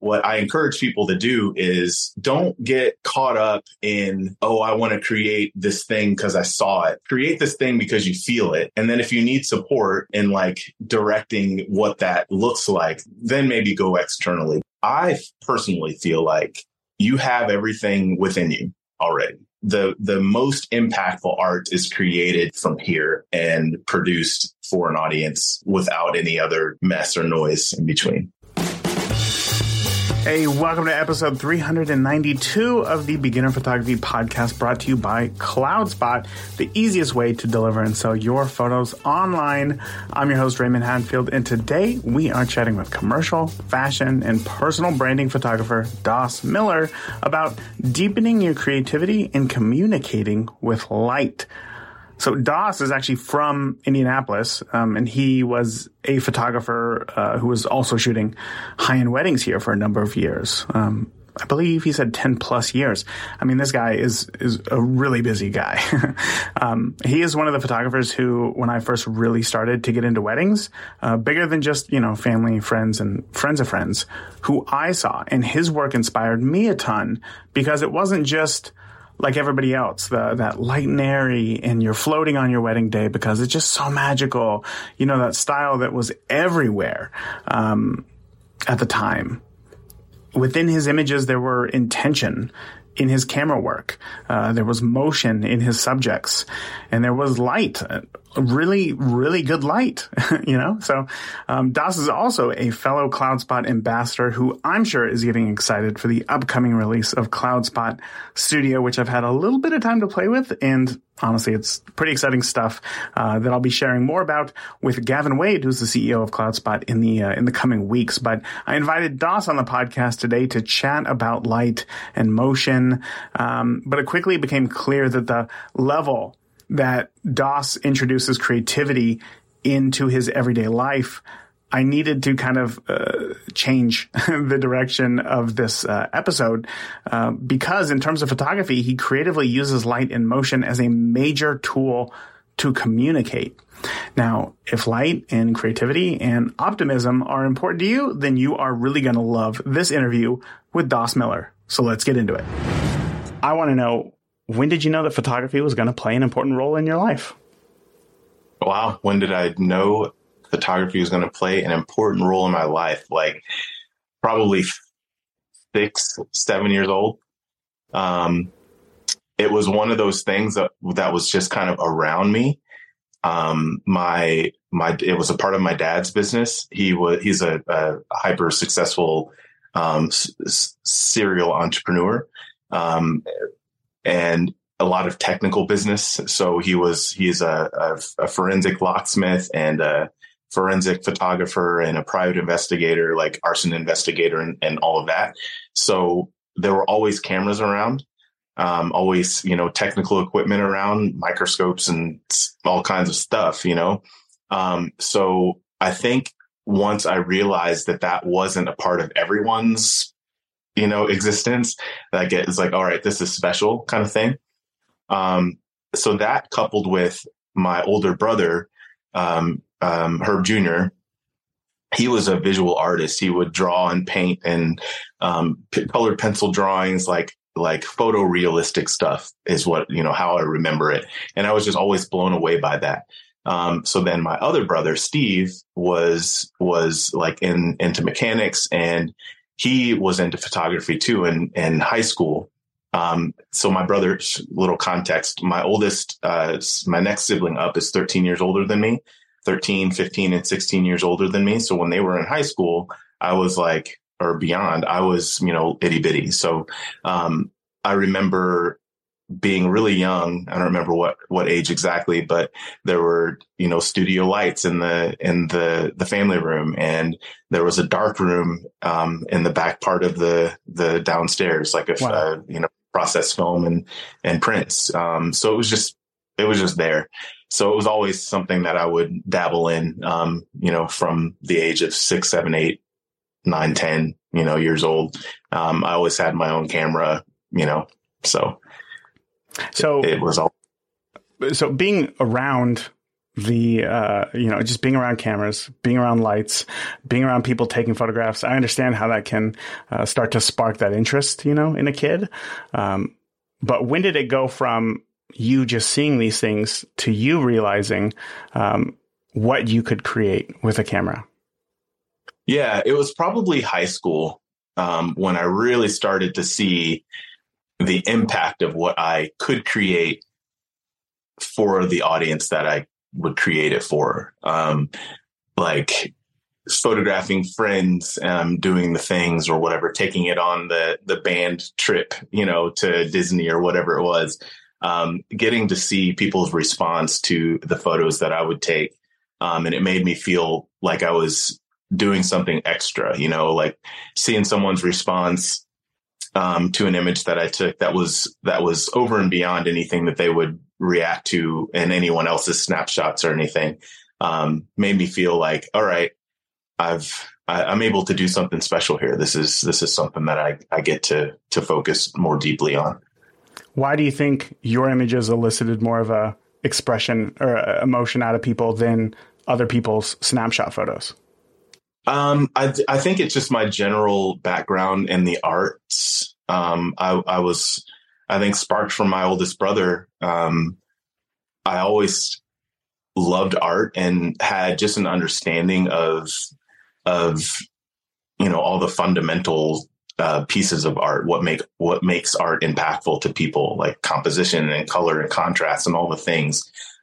what I encourage people to do is don't get caught up in, oh, I want to create this thing because I saw it. Create this thing because you feel it. And then if you need support in like directing what that looks like, then maybe go externally. I personally feel like you have everything within you already. The the most impactful art is created from here and produced for an audience without any other mess or noise in between. Hey, welcome to episode 392 of the Beginner Photography Podcast brought to you by CloudSpot, the easiest way to deliver and sell your photos online. I'm your host, Raymond Hadfield, and today we are chatting with commercial, fashion, and personal branding photographer Dauss Miller about deepening your creativity and communicating with light. So Dauss is actually from Indianapolis, um, and he was a photographer uh, who was also shooting high-end weddings here for a number of years. Um, I believe he said 10 plus years. I mean, this guy is, is a really busy guy. um, he is one of the photographers who, when I first really started to get into weddings, uh, bigger than just, you know, family, friends, and friends of friends, who I saw. And his work inspired me a ton because it wasn't just, like everybody else, the, that light and airy and you're floating on your wedding day because it's just so magical. You know, that style that was everywhere, um, at the time. Within his images, there were intention in his camera work. Uh, there was motion in his subjects and there was light really, really good light, you know? So, um, Dauss is also a fellow CloudSpot ambassador who I'm sure is getting excited for the upcoming release of CloudSpot Studio, which I've had a little bit of time to play with. And honestly, it's pretty exciting stuff, uh, that I'll be sharing more about with Gavin Wade, who's the CEO of CloudSpot in the, uh, in the coming weeks. But I invited Dauss on the podcast today to chat about light and motion. Um, but it quickly became clear that the level that Dauss introduces creativity into his everyday life, I needed to kind of uh, change the direction of this uh, episode uh, because, in terms of photography, he creatively uses light and motion as a major tool to communicate. Now, if light and creativity and optimism are important to you, then you are really going to love this interview with Dauss Miller. So let's get into it. I want to know when did you know that photography was going to play an important role in your life? Wow. When did I know photography was going to play an important role in my life? Like probably six, seven years old. Um, it was one of those things that, that was just kind of around me. Um, my, my, it was a part of my dad's business. He was, he's a, a hyper successful, um, s- serial entrepreneur. Um, and a lot of technical business. So he was he's a, a, a, forensic locksmith and a forensic photographer and a private investigator, like arson investigator, and, and all of that. So there were always cameras around, um, always you know technical equipment around, microscopes and all kinds of stuff. You know, um, so I think once I realized that that wasn't a part of everyone's you know, existence that get is like, all right, this is special kind of thing. Um, so that coupled with my older brother, um, um, Herb Jr., he was a visual artist. He would draw and paint and um, p- colored pencil drawings, like like photorealistic stuff, is what you know how I remember it. And I was just always blown away by that. Um, so then my other brother Steve was was like in into mechanics and he was into photography too in, in high school. Um, so my brother's little context, my oldest, uh, my next sibling up is 13 years older than me, 13, 15 and 16 years older than me. So when they were in high school, I was like, or beyond, I was, you know, itty bitty. So, um, I remember being really young, I don't remember what what age exactly, but there were you know studio lights in the in the the family room, and there was a dark room um, in the back part of the the downstairs, like a wow. uh, you know process film and and prints. Um, so it was just it was just there. So it was always something that I would dabble in, um, you know, from the age of six, seven, eight, nine, ten, you know, years old. Um, I always had my own camera, you know, so so it, was all. So being around the uh, you know just being around cameras, being around lights, being around people taking photographs. I understand how that can uh, start to spark that interest, you know, in a kid. Um, but when did it go from you just seeing these things to you realizing um, what you could create with a camera? Yeah, it was probably high school um, when I really started to see the impact of what I could create for the audience that I would create it for. Um, like photographing friends um, doing the things or whatever, taking it on the the band trip, you know, to Disney or whatever it was. Um, getting to see people's response to the photos that I would take, um, and it made me feel like I was doing something extra. You know, like seeing someone's response um, to an image that I took that was that was over and beyond anything that they would react to in anyone else's snapshots or anything um, made me feel like all right i've I, i'm able to do something special here. This is this is something that i i get to to focus more deeply on. Why do you think your images elicited more of a expression or emotion out of people than other people's snapshot photos um, I, I think it's just my general background in the arts. Um, I, I was I think sparked from my oldest brother. Um, I always loved art and had just an understanding of of you know all the fundamental uh, pieces of art what make what makes art impactful to people like composition and color and contrast and all the things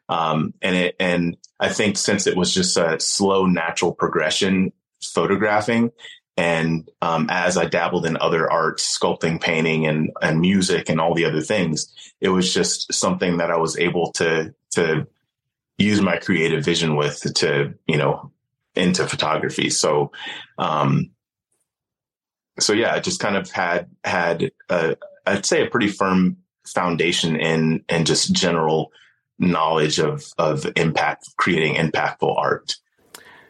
um, and it and I think since it was just a slow natural progression photographing and um, as I dabbled in other arts, sculpting, painting, and and music, and all the other things, it was just something that I was able to to use my creative vision with to you know into photography. So, um, so yeah, I just kind of had had a, I'd say a pretty firm foundation in and just general knowledge of of impact creating impactful art.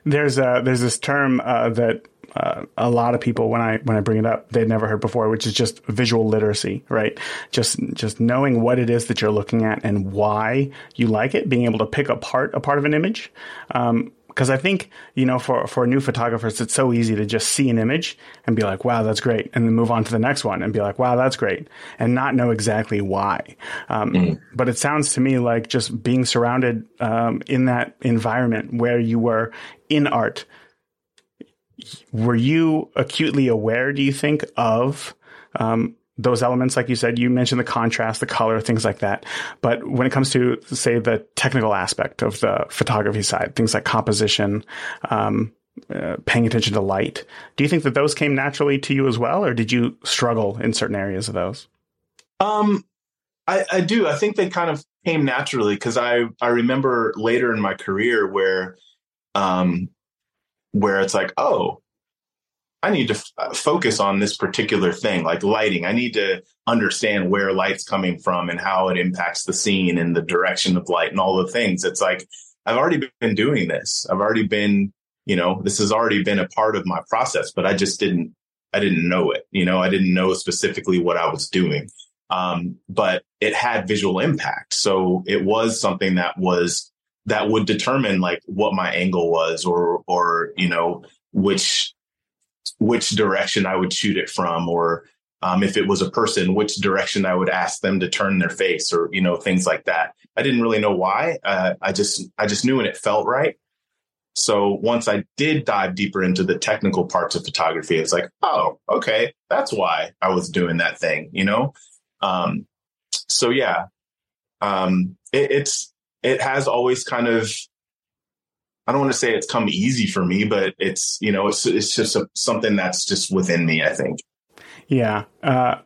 There's a, there's this term uh, that uh, a lot of people when I when I bring it up they'd never heard before, which is just visual literacy, right? Just just knowing what it is that you're looking at and why you like it, being able to pick apart a part of an image. Um, because I think you know for for new photographers it's so easy to just see an image and be like wow that's great and then move on to the next one and be like wow that's great and not know exactly why um, mm. but it sounds to me like just being surrounded um, in that environment where you were in art were you acutely aware, do you think, of um, those elements? Like you said, you mentioned the contrast, the color, things like that. But when it comes to, say, the technical aspect of the photography side, things like composition, um, uh, paying attention to light, do you think that those came naturally to you as well, or did you struggle in certain areas of those? Um, I, I do. I think they kind of came naturally because I I remember later in my career where um, where it's like, oh, I need to f- uh, focus on this particular thing, like lighting. I need to understand where light's coming from and how it impacts the scene and the direction of light and all the things. It's like, I've already been doing this. I've already been, you know, this has already been a part of my process, but I just didn't, I didn't know it. You know, I didn't know specifically what I was doing. Um, but it had visual impact. So it was something that was that would determine like what my angle was or or you know which which direction I would shoot it from or um, if it was a person which direction I would ask them to turn their face or you know things like that. I didn't really know why. Uh, I just I just knew and it felt right. So once I did dive deeper into the technical parts of photography it's like oh okay that's why I was doing that thing you know? Um, so yeah um, it, it's it has always kind of I don't want to say it's come easy for me, but it's you know it's it's just a, something that's just within me. I think. Yeah, uh,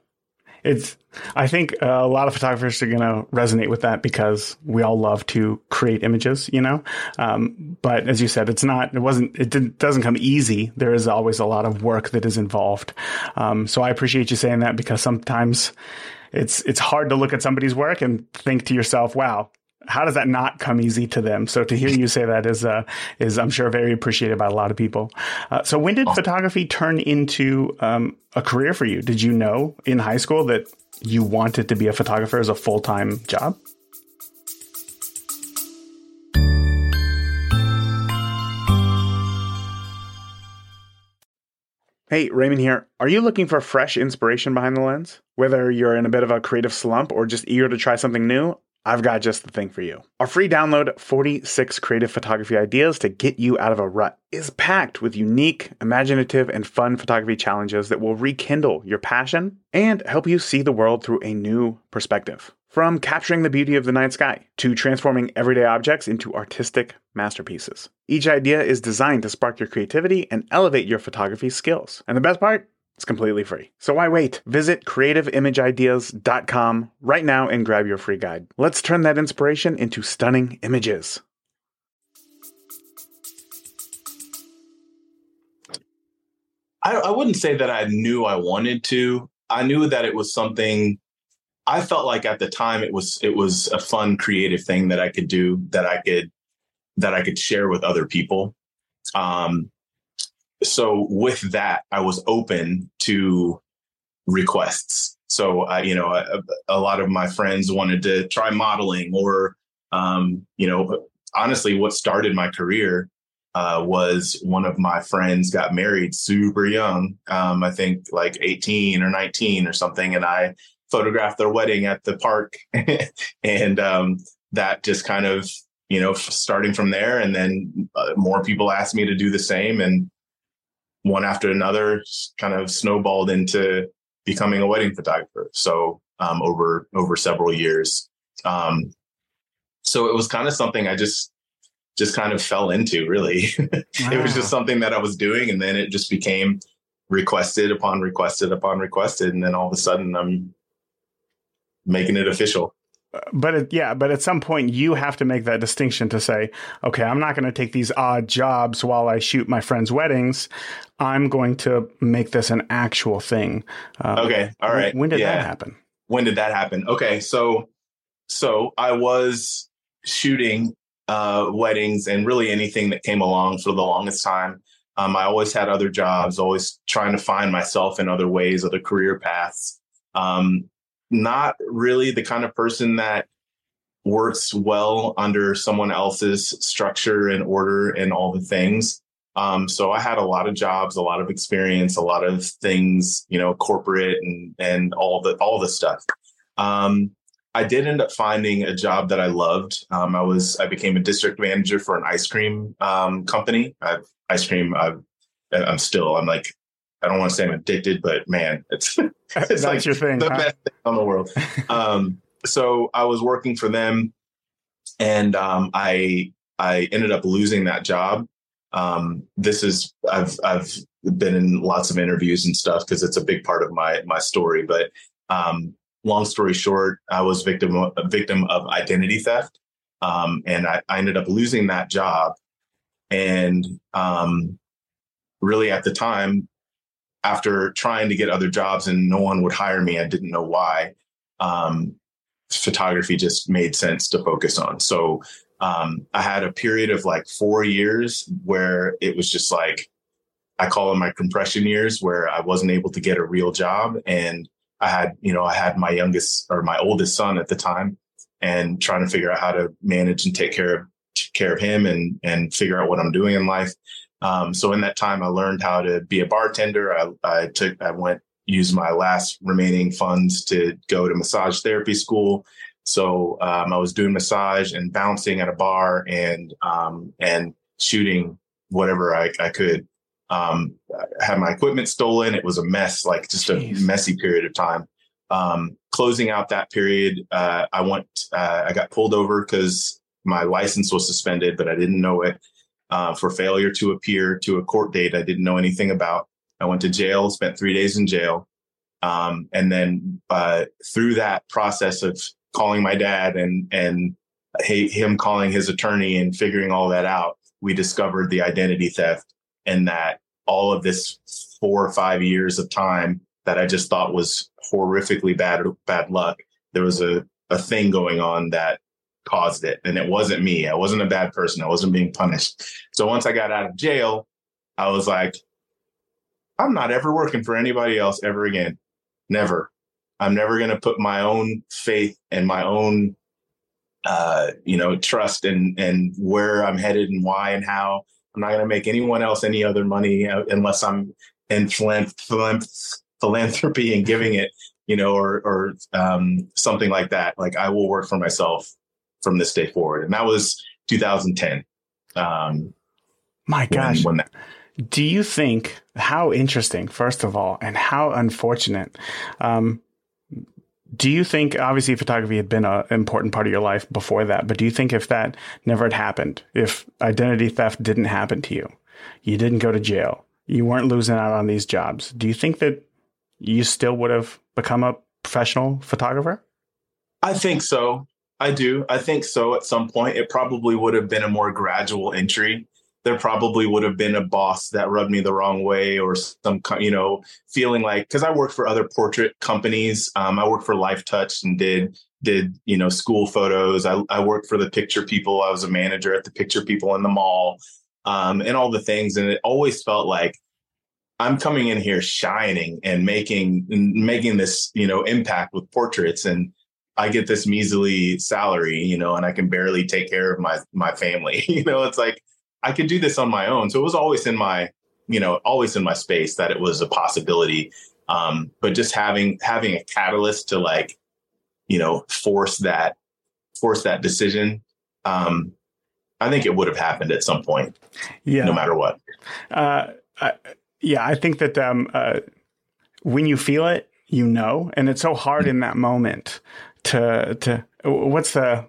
it's. I think a lot of photographers are going to resonate with that because we all love to create images, you know. Um, but as you said, it's not. It wasn't. It didn't, doesn't come easy. There is always a lot of work that is involved. Um, so I appreciate you saying that because sometimes it's it's hard to look at somebody's work and think to yourself, "Wow, how does that not come easy to them? So to hear you say that is uh, is I'm sure very appreciated by a lot of people. Uh, so when did awesome. photography turn into um, a career for you? Did you know in high school that you wanted to be a photographer as a full time job? Hey, Raymond here. Are you looking for fresh inspiration behind the lens? Whether you're in a bit of a creative slump or just eager to try something new, I've got just the thing for you. Our free download, 46 Creative Photography Ideas to Get You Out of a Rut, is packed with unique, imaginative, and fun photography challenges that will rekindle your passion and help you see the world through a new perspective. From capturing the beauty of the night sky to transforming everyday objects into artistic masterpieces. Each idea is designed to spark your creativity and elevate your photography skills. And the best part? It's completely free. So why wait? Visit creativeimageIdeas.com right now and grab your free guide. Let's turn that inspiration into stunning images. I, I wouldn't say that I knew I wanted to. I knew that it was something I felt like at the time it was it was a fun creative thing that I could do that I could that I could share with other people. Um, so with that, I was open to requests. So I, you know, a, a, lot of my friends wanted to try modeling, or um, you know, honestly, what started my career uh, was one of my friends got married super young. Um, I think like 18 or 19 or something, and I photographed their wedding at the park, and um, that just kind of you know starting from there, and then uh, more people asked me to do the same, and one after another kind of snowballed into becoming a wedding photographer. So um, over over several years, um, so it was kind of something I just just kind of fell into. Really, wow. it was just something that I was doing, and then it just became requested upon requested upon requested, and then all of a sudden I'm making it official but it, yeah, but at some point you have to make that distinction to say, okay, I'm not going to take these odd jobs while I shoot my friends' weddings. I'm going to make this an actual thing. Um, okay, all right. When, when did yeah. that happen? When did that happen? Okay, so so I was shooting uh, weddings and really anything that came along for the longest time. Um, I always had other jobs, always trying to find myself in other ways, other career paths. Um, not really the kind of person that works well under someone else's structure and order and all the things. Um, so I had a lot of jobs, a lot of experience, a lot of things, you know, corporate and and all the all the stuff. Um, I did end up finding a job that I loved. Um, I was I became a district manager for an ice cream um, company. I've, ice cream. i am still. I'm like I don't want to say I'm addicted, but man, it's it's like your thing, the huh? best thing in the world. um, so I was working for them, and um, I I ended up losing that job. Um, this is I've I've been in lots of interviews and stuff because it's a big part of my my story. But um, long story short, I was victim a victim of identity theft, um, and I, I ended up losing that job. And um, really, at the time, after trying to get other jobs and no one would hire me, I didn't know why. Um, photography just made sense to focus on. So um, I had a period of like four years where it was just like, I call them my compression years, where I wasn't able to get a real job. And I had, you know, I had my youngest or my oldest son at the time and trying to figure out how to manage and take care of care of him and and figure out what I'm doing in life. Um, so in that time, I learned how to be a bartender. I, I took, I went, used my last remaining funds to go to massage therapy school. So um, I was doing massage and bouncing at a bar and um, and shooting whatever I, I could. Um, I had my equipment stolen. It was a mess, like just Jeez. a messy period of time. Um, closing out that period, uh, I went. Uh, I got pulled over because my license was suspended, but I didn't know it uh, for failure to appear to a court date I didn't know anything about. I went to jail, spent three days in jail. Um, and then uh, through that process of calling my dad and and him calling his attorney and figuring all that out, we discovered the identity theft and that all of this four or five years of time that I just thought was horrifically bad bad luck. There was a, a thing going on that caused it. And it wasn't me. I wasn't a bad person. I wasn't being punished. So once I got out of jail, I was like, I'm not ever working for anybody else ever again. Never. I'm never going to put my own faith and my own, uh, you know, trust and and where I'm headed and why and how. I'm not going to make anyone else any other money unless I'm in philanthropy and giving it, you know, or or um, something like that. Like I will work for myself from this day forward, and that was 2010. Um, My gosh. When, when that, do you think how interesting, first of all, and how unfortunate? Um, do you think obviously photography had been an important part of your life before that, but do you think if that never had happened, if identity theft didn't happen to you, you didn't go to jail, you weren't losing out on these jobs, do you think that you still would have become a professional photographer? I think so. I do. I think so at some point. It probably would have been a more gradual entry. There probably would have been a boss that rubbed me the wrong way or some kind, you know feeling like because i worked for other portrait companies. Um, i worked for Lifetouch and did did you know school photos. I, I worked for the picture people. I was a manager at the picture people in the mall um, and all the things. And it always felt like i'm coming in here shining and making making this you know impact with portraits. And I get this measly salary, you know, and I can barely take care of my my family. you know, it's like I could do this on my own. So it was always in my, you know, always in my space that it was a possibility. Um, but just having having a catalyst to like, you know, force that force that decision. Um, I think it would have happened at some point. Yeah. No matter what. Uh, I, yeah, I think that um, uh, when you feel it, you know, and it's so hard in that moment to to what's the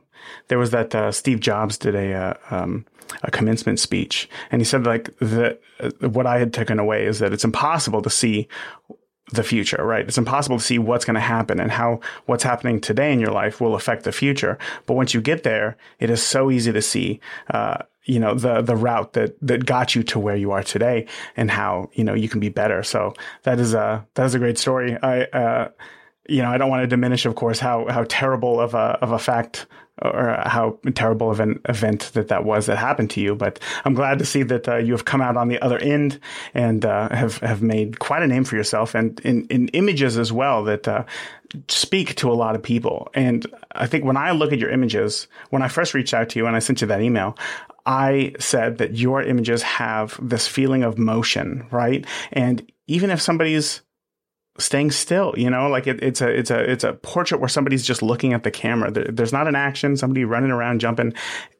there was that uh, Steve Jobs did a uh, um, a commencement speech, and he said like that uh, what I had taken away is that it's impossible to see the future, right? It's impossible to see what's going to happen and how what's happening today in your life will affect the future. But once you get there, it is so easy to see, uh, you know, the, the route that, that got you to where you are today and how, you know, you can be better. So that is a, that is a great story. I, uh, you know, I don't want to diminish, of course, how, how terrible of a, of a fact or how terrible of an event that that was that happened to you. But I'm glad to see that uh, you have come out on the other end and uh, have have made quite a name for yourself, and in, in images as well that uh, speak to a lot of people. And I think when I look at your images, when I first reached out to you and I sent you that email, I said that your images have this feeling of motion, right? And even if somebody's staying still you know? Like it, it's a it's a it's a portrait where somebody's just looking at the camera. There, there's not an action somebody running around jumping.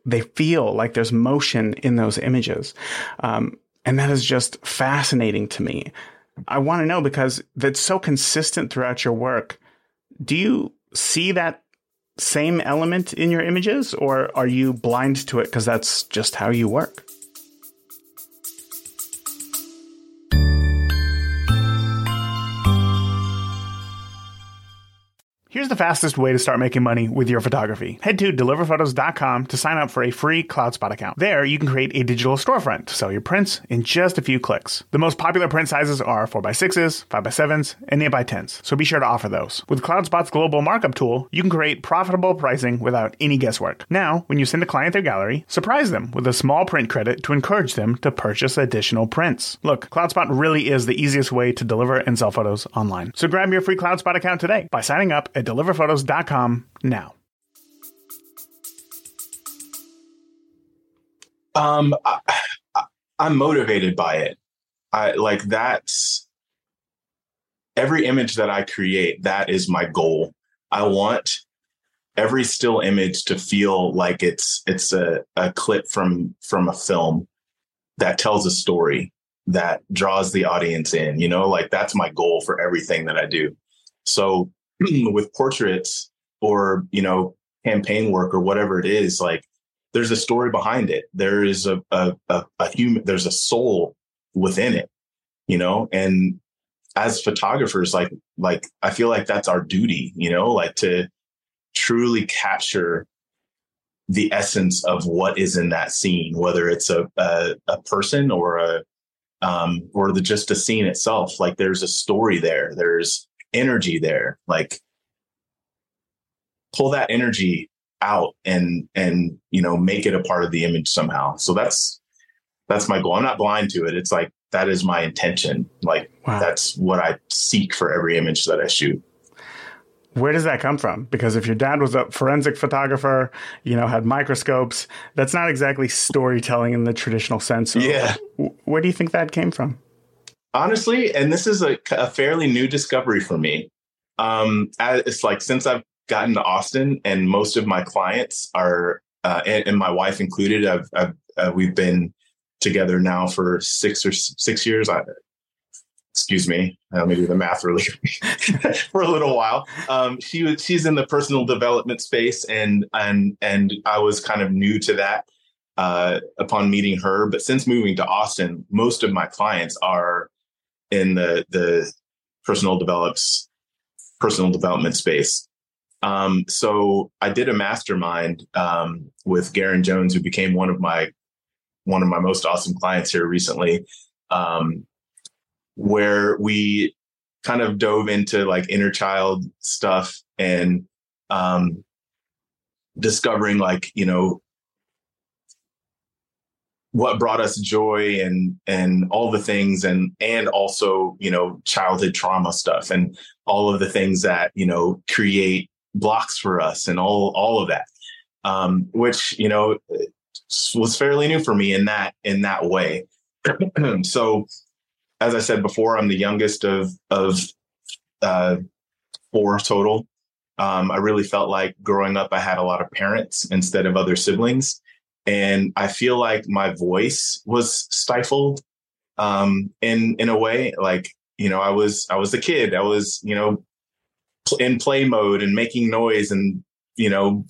They feel like there's motion in those images. Um, and that is just fascinating to me. I want to know because that's so consistent throughout your work. Do you see that same element in your images or are you blind to it because that's just how you work Here's the fastest way to start making money with your photography. Head to deliverphotos.com to sign up for a free CloudSpot account. There, you can create a digital storefront to sell your prints in just a few clicks. The most popular print sizes are 4x6s, 5x7s, and 8x10s, so be sure to offer those. With CloudSpot's global markup tool, you can create profitable pricing without any guesswork. Now, when you send a client their gallery, surprise them with a small print credit to encourage them to purchase additional prints. Look, CloudSpot really is the easiest way to deliver and sell photos online. So grab your free CloudSpot account today by signing up at at deliverphotos.com now. Um, I, I'm motivated by it. I like that's every image that I create. That is my goal. I want every still image to feel like it's it's a, a clip from from a film that tells a story that draws the audience in you know like that's my goal for everything that i do so with portraits or you know campaign work or whatever it is like there's a story behind it. There is a, a, a, a human there's a soul within it you know? And as photographers like like i feel like that's our duty you know? Like to truly capture the essence of what is in that scene whether it's a a, a person or a um or the just a scene itself. Like there's a story there. There's energy there like pull that energy out and and you know make it a part of the image somehow so that's that's my goal i'm not blind to it it's like that is my intention like wow. that's what i seek for every image that i shoot where does that come from? Because if your dad was a forensic photographer, you know, had microscopes, that's not exactly storytelling in the traditional sense. So yeah. Where do you think that came from? Honestly, and this is a, a fairly new discovery for me. Um, it's like since I've gotten to Austin, and most of my clients are, uh, and, and, my wife included, I've, I've uh, we've been together now for six or six years. I, excuse me, let me do the math really for a little while. Um, she was she's in the personal development space, and and and I was kind of new to that uh, upon meeting her. But since moving to Austin, most of my clients are in the the personal develops personal development space. Um, so I did a mastermind um, with Garen Jones, who became one of my one of my most awesome clients here recently, um, where we kind of dove into like inner child stuff and um, discovering like you know what brought us joy and and all the things and and also you know childhood trauma stuff and all of the things that you know create blocks for us and all all of that um which you know was fairly new for me in that in that way. So as i said before i'm the youngest of of uh four total. Um i really felt like growing up i had a lot of parents instead of other siblings and I feel like my voice was stifled um, in in a way. Like you know, I was I was a kid. I was you know in play mode and making noise and you know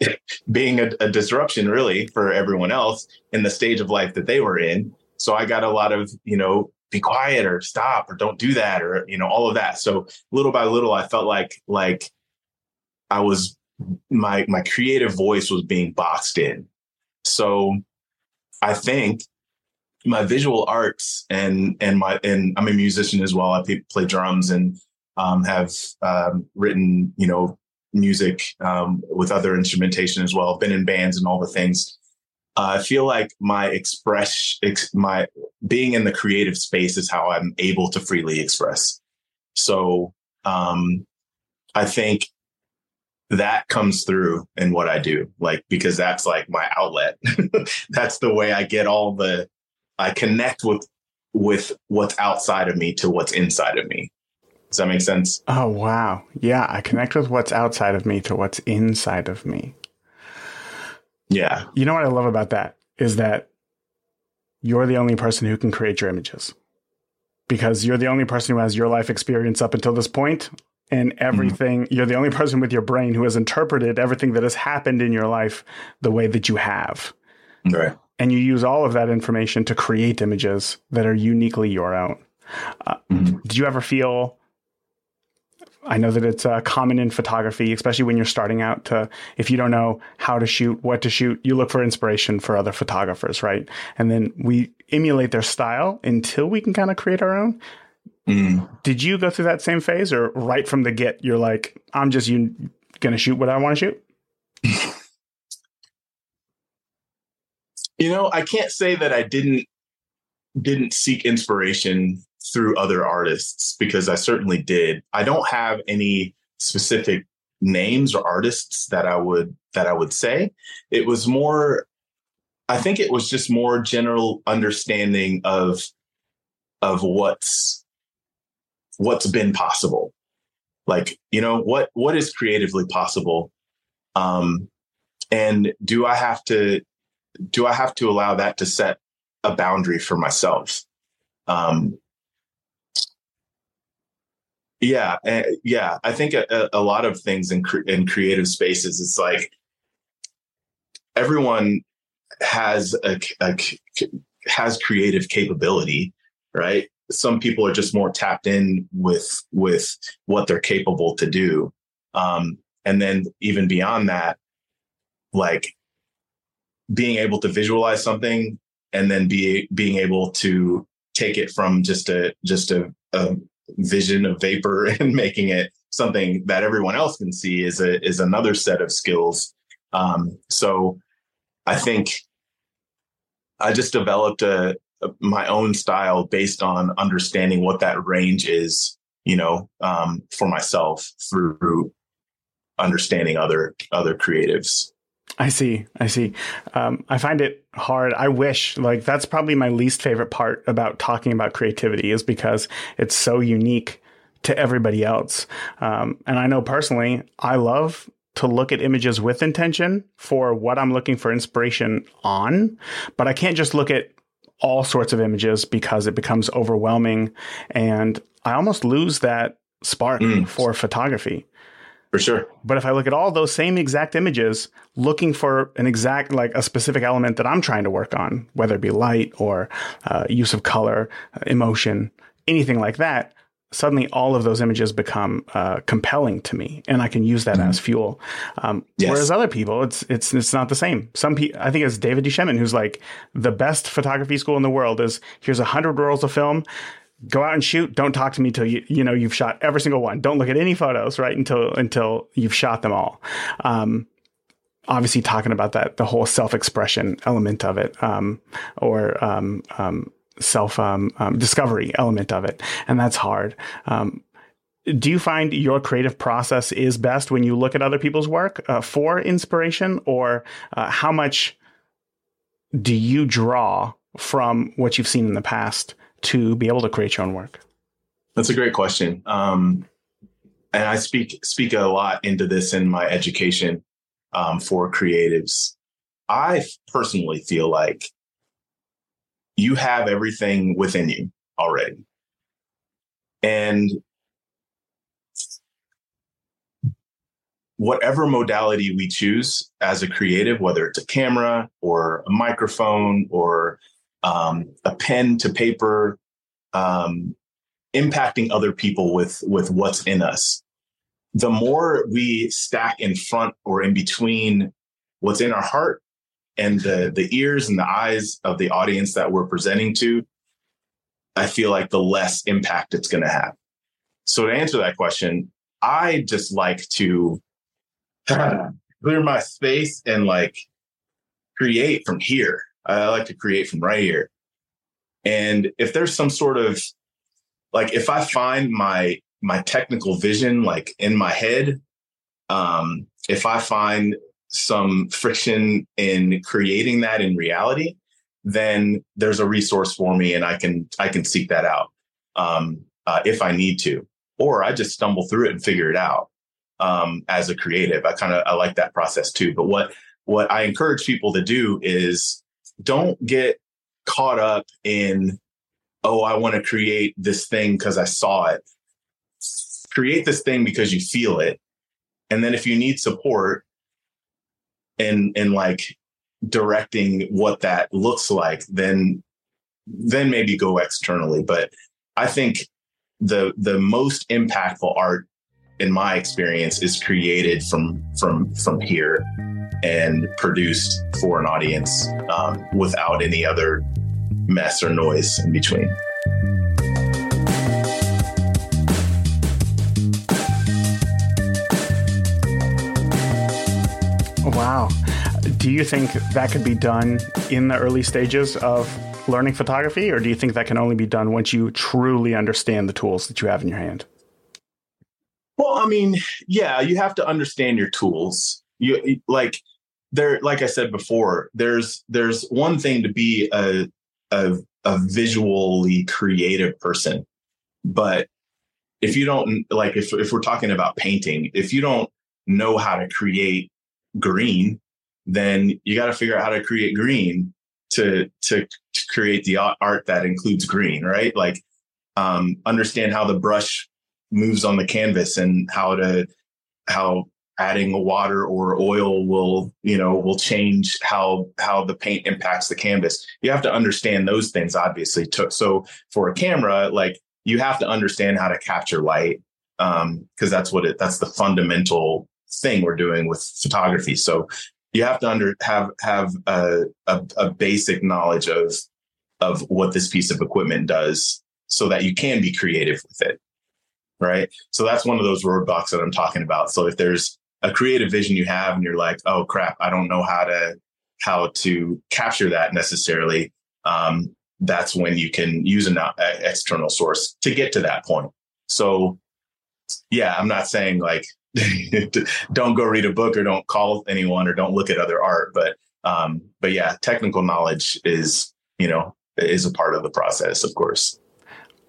being a, a disruption really for everyone else in the stage of life that they were in. So I got a lot of you know be quiet or stop or don't do that or you know all of that. So little by little, I felt like like I was my my creative voice was being boxed in. So I think my visual arts and and my and I'm a musician as well. I play drums and um, have um, written you know music um, with other instrumentation as well. been in bands and all the things. Uh, I feel like my express ex- my being in the creative space is how I'm able to freely express. So um, I think that comes through in what I do, like because that's like my outlet. that's the way I get all the I connect with with what's outside of me to what's inside of me. Does that make sense? Oh wow. Yeah, I connect with what's outside of me to what's inside of me. Yeah. You know what I love about that is that you're the only person who can create your images. Because you're the only person who has your life experience up until this point and mm-hmm. everything mm-hmm. you're the only person with your brain who has interpreted everything that has happened in your life the way that you have right and you use all of that information to create images that are uniquely your own uh, mm-hmm. did you ever feel I know that it's uh, common in photography, especially when you're starting out. To if you don't know how to shoot, what to shoot, you look for inspiration for other photographers, right? And then we emulate their style until we can kind of create our own. Mm. Did you go through that same phase, or right from the get, you're like, I'm just you going to shoot what I want to shoot? you know, I can't say that I didn't didn't seek inspiration through other artists because I certainly did. I don't have any specific names or artists that I would that I would say. It was more I think it was just more general understanding of of what's what's been possible. Like you know what what is creatively possible? Um and do i have to do i have to allow that to set a boundary for myself? Um yeah uh, yeah. I think a, a lot of things in cre- in creative spaces it's like everyone has a, a has creative capability right some people are just more tapped in with with what they're capable to do. Um, and then even beyond that like being able to visualize something and then be being able to take it from just a just a, a vision of vapor and making it something that everyone else can see is a is another set of skills. Um, so i think i just developed a my own style based on understanding what that range is, you know, um, for myself through understanding other other creatives. I see. I see. Um, I find it hard. I wish, like, that's probably my least favorite part about talking about creativity is because it's so unique to everybody else. Um, and I know personally, I love to look at images with intention for what I'm looking for inspiration on, but I can't just look at all sorts of images because it becomes overwhelming and I almost lose that spark mm. for photography. For sure. But if I look at all those same exact images, looking for an exact, like a specific element that I'm trying to work on, whether it be light or uh, use of color, uh, emotion, anything like that, suddenly all of those images become uh, compelling to me, and I can use that mm-hmm. as fuel. Um, yes. Whereas other people, it's it's it's not the same. Some people, I think it's David Duchovny, who's like the best photography school in the world. Is here's a hundred rolls of film go out and shoot. Don't talk to me till you you know you've shot every single one. Don't look at any photos right until until you've shot them all. Um, obviously, talking about that the whole self expression element of it, um, or um, um self um, um, discovery element of it, and that's hard. do you find your creative process is best when you look at other people's work uh, for inspiration, or uh, how much do you draw from what you've seen in the past to be able to create your own work? That's a great question. Um, and I speak speak a lot into this in my education um, for creatives. I personally feel like you have everything within you already. And whatever modality we choose as a creative, whether it's a camera or a microphone or um, a pen to paper, um, impacting other people with with what's in us. The more we stack in front or in between what's in our heart and the the ears and the eyes of the audience that we're presenting to, I feel like the less impact it's going to have. So to answer that question, I just like to clear my space and like create from here I like to create from right here. And if there's some sort of like if I find my my technical vision like in my head, um, if I find some friction in creating that in reality, then there's a resource for me and I can I can seek that out um, uh, if I need to, or I just stumble through it and figure it out um, as a creative. I kind of I like that process too. But what what I encourage people to do is don't get caught up in, oh, I want to create this thing because I saw it. Create this thing because you feel it. And then if you need support in in like directing what that looks like, then then maybe go externally. But I think the the most impactful art in my experience is created from from from here and produced for an audience um, without any other mess or noise in between. Wow. Do you think that could be done in the early stages of learning photography, or do you think that can only be done once you truly understand the tools that you have in your hand? Well, I mean, yeah, you have to understand your tools. You like there, like I said before, there's there's one thing to be a a, a visually creative person, but if you don't like if if we're talking about painting, if you don't know how to create green, then you got to figure out how to create green to to to create the art that includes green, right? Like um, understand how the brush moves on the canvas and how to how adding water or oil will you know will change how how the paint impacts the canvas you have to understand those things obviously so for a camera like you have to understand how to capture light um because that's what it that's the fundamental thing we're doing with photography so you have to under have have a, a, a basic knowledge of of what this piece of equipment does so that you can be creative with it right? So that's one of those roadblocks that I'm talking about. So if there's a creative vision you have and you're like, oh crap, I don't know how to how to capture that necessarily, um, that's when you can use an uh, external source to get to that point. So yeah, I'm not saying like don't go read a book or don't call anyone or don't look at other art. But um, but yeah, technical knowledge is you know is a part of the process, of course.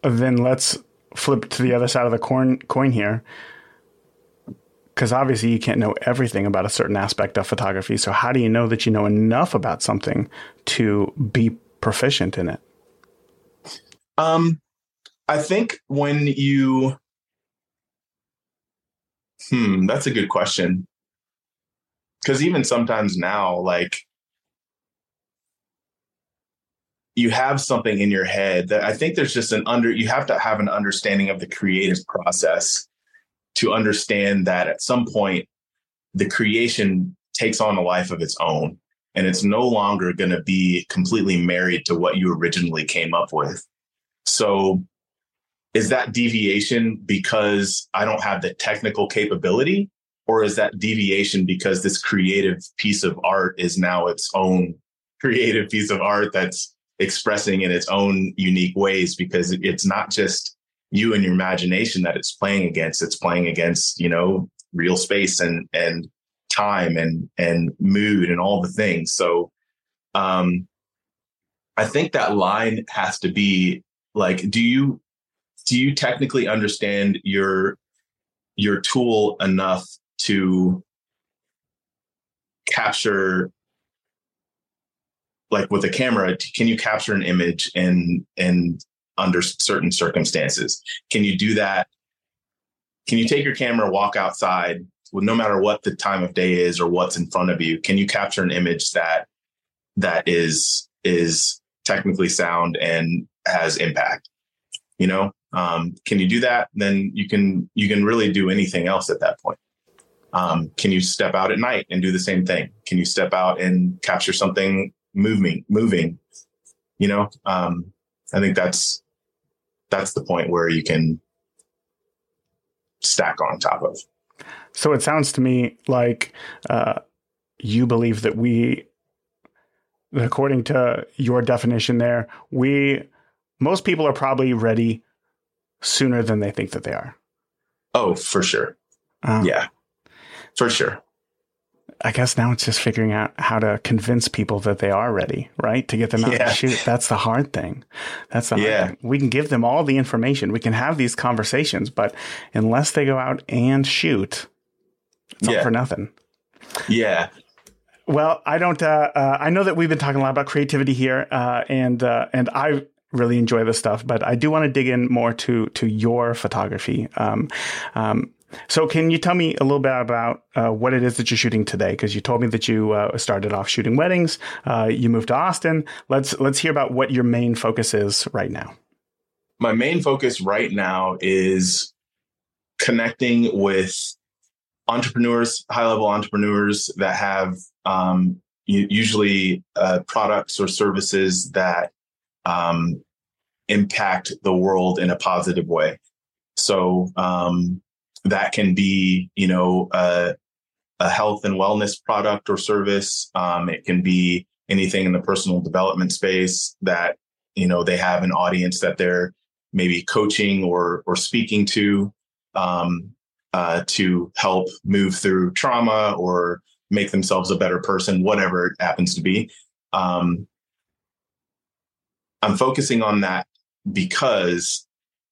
Then let's flip to the other side of the coin coin here. Because obviously you can't know everything about a certain aspect of photography. So how do you know that you know enough about something to be proficient in it? Um, I think when you Hmm, that's a good question. Because even sometimes now, like you have something in your head that I think there's just an under, you have to have an understanding of the creative process to understand that at some point the creation takes on a life of its own and it's no longer going to be completely married to what you originally came up with. So is that deviation because I don't have the technical capability? Or is that deviation because this creative piece of art is now its own creative piece of art that's expressing in its own unique ways? Because it's not just you and your imagination that it's playing against, it's playing against, you know, real space and, and time and, and mood and all the things. So, um, I think that line has to be like, do you do you technically understand your your tool enough to capture like with a camera can you capture an image and in under certain circumstances? Can you do that? Can you take your camera walk outside with no matter what the time of day is or what's in front of you can you capture an image that that is is technically sound and has impact? You know um, can you do that? Then you can you can really do anything else at that point. Um, can you step out at night and do the same thing? Can you step out and capture something moving moving? You know, um, I think that's that's the point where you can stack on top of. So it sounds to me like uh, you believe that we, according to your definition, there we most people are probably ready sooner than they think that they are. Oh, for sure. Uh, yeah, for sure. I guess now it's just figuring out how to convince people that they are ready, right? To get them out yeah. to shoot. That's the hard thing. That's the hard yeah. thing. We can give them all the information. We can have these conversations, but unless they go out and shoot, it's yeah. all for nothing. Yeah. Well, I don't. Uh, uh, I know that we've been talking a lot about creativity here, uh, and uh, and I really enjoy this stuff, but I do want to dig in more to to your photography. Um, um, so, can you tell me a little bit about uh, what it is that you're shooting today? Because you told me that you uh, started off shooting weddings. Uh, you moved to Austin. Let's let's hear about what your main focus is right now. My main focus right now is connecting with entrepreneurs, high level entrepreneurs that have um, usually uh, products or services that um, impact the world in a positive way. So um, that can be, you know, a, a, health and wellness product or service. Um, it can be anything in the personal development space that you know they have an audience that they're maybe coaching or or speaking to um, uh, to help move through trauma or make themselves a better person, whatever it happens to be. Um, I'm focusing on that because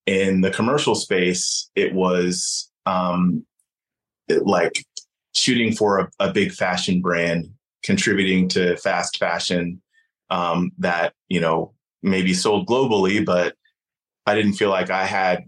in the commercial space, it was um, it, like shooting for a, a, big fashion brand, contributing to fast fashion um, that you know maybe sold globally, but I didn't feel like I had.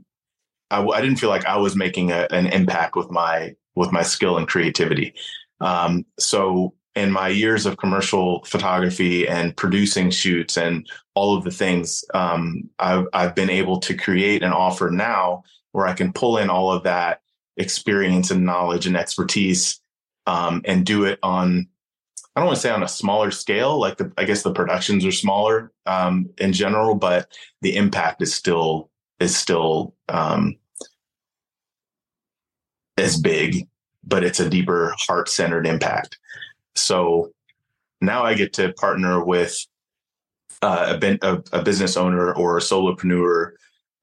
I, I didn't feel like I was making a, an impact with my with my skill and creativity. Um, so in my years of commercial photography and producing shoots and all of the things, um, I've, I've been able to create and offer now where I can pull in all of that experience and knowledge and expertise um, and do it on, I don't want to say on a smaller scale, like the, I guess the productions are smaller um, in general, but the impact is still, is still um, as big, but it's a deeper heart centered impact. So now I get to partner with uh, a, a, business owner or a solopreneur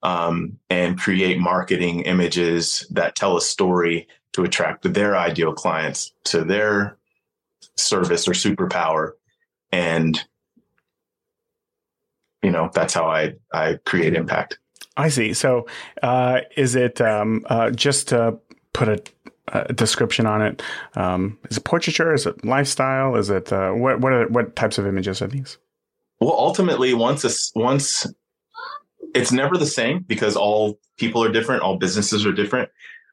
um, and create marketing images that tell a story to attract their ideal clients to their service or superpower. And you know that's how i i create impact. I see. So uh, is it um, uh, just to put a, a description on it. Um, is it portraiture? Is it lifestyle? Is it uh, what what are, what types of images are these? Well ultimately once a, once it's never the same because all people are different all businesses are different.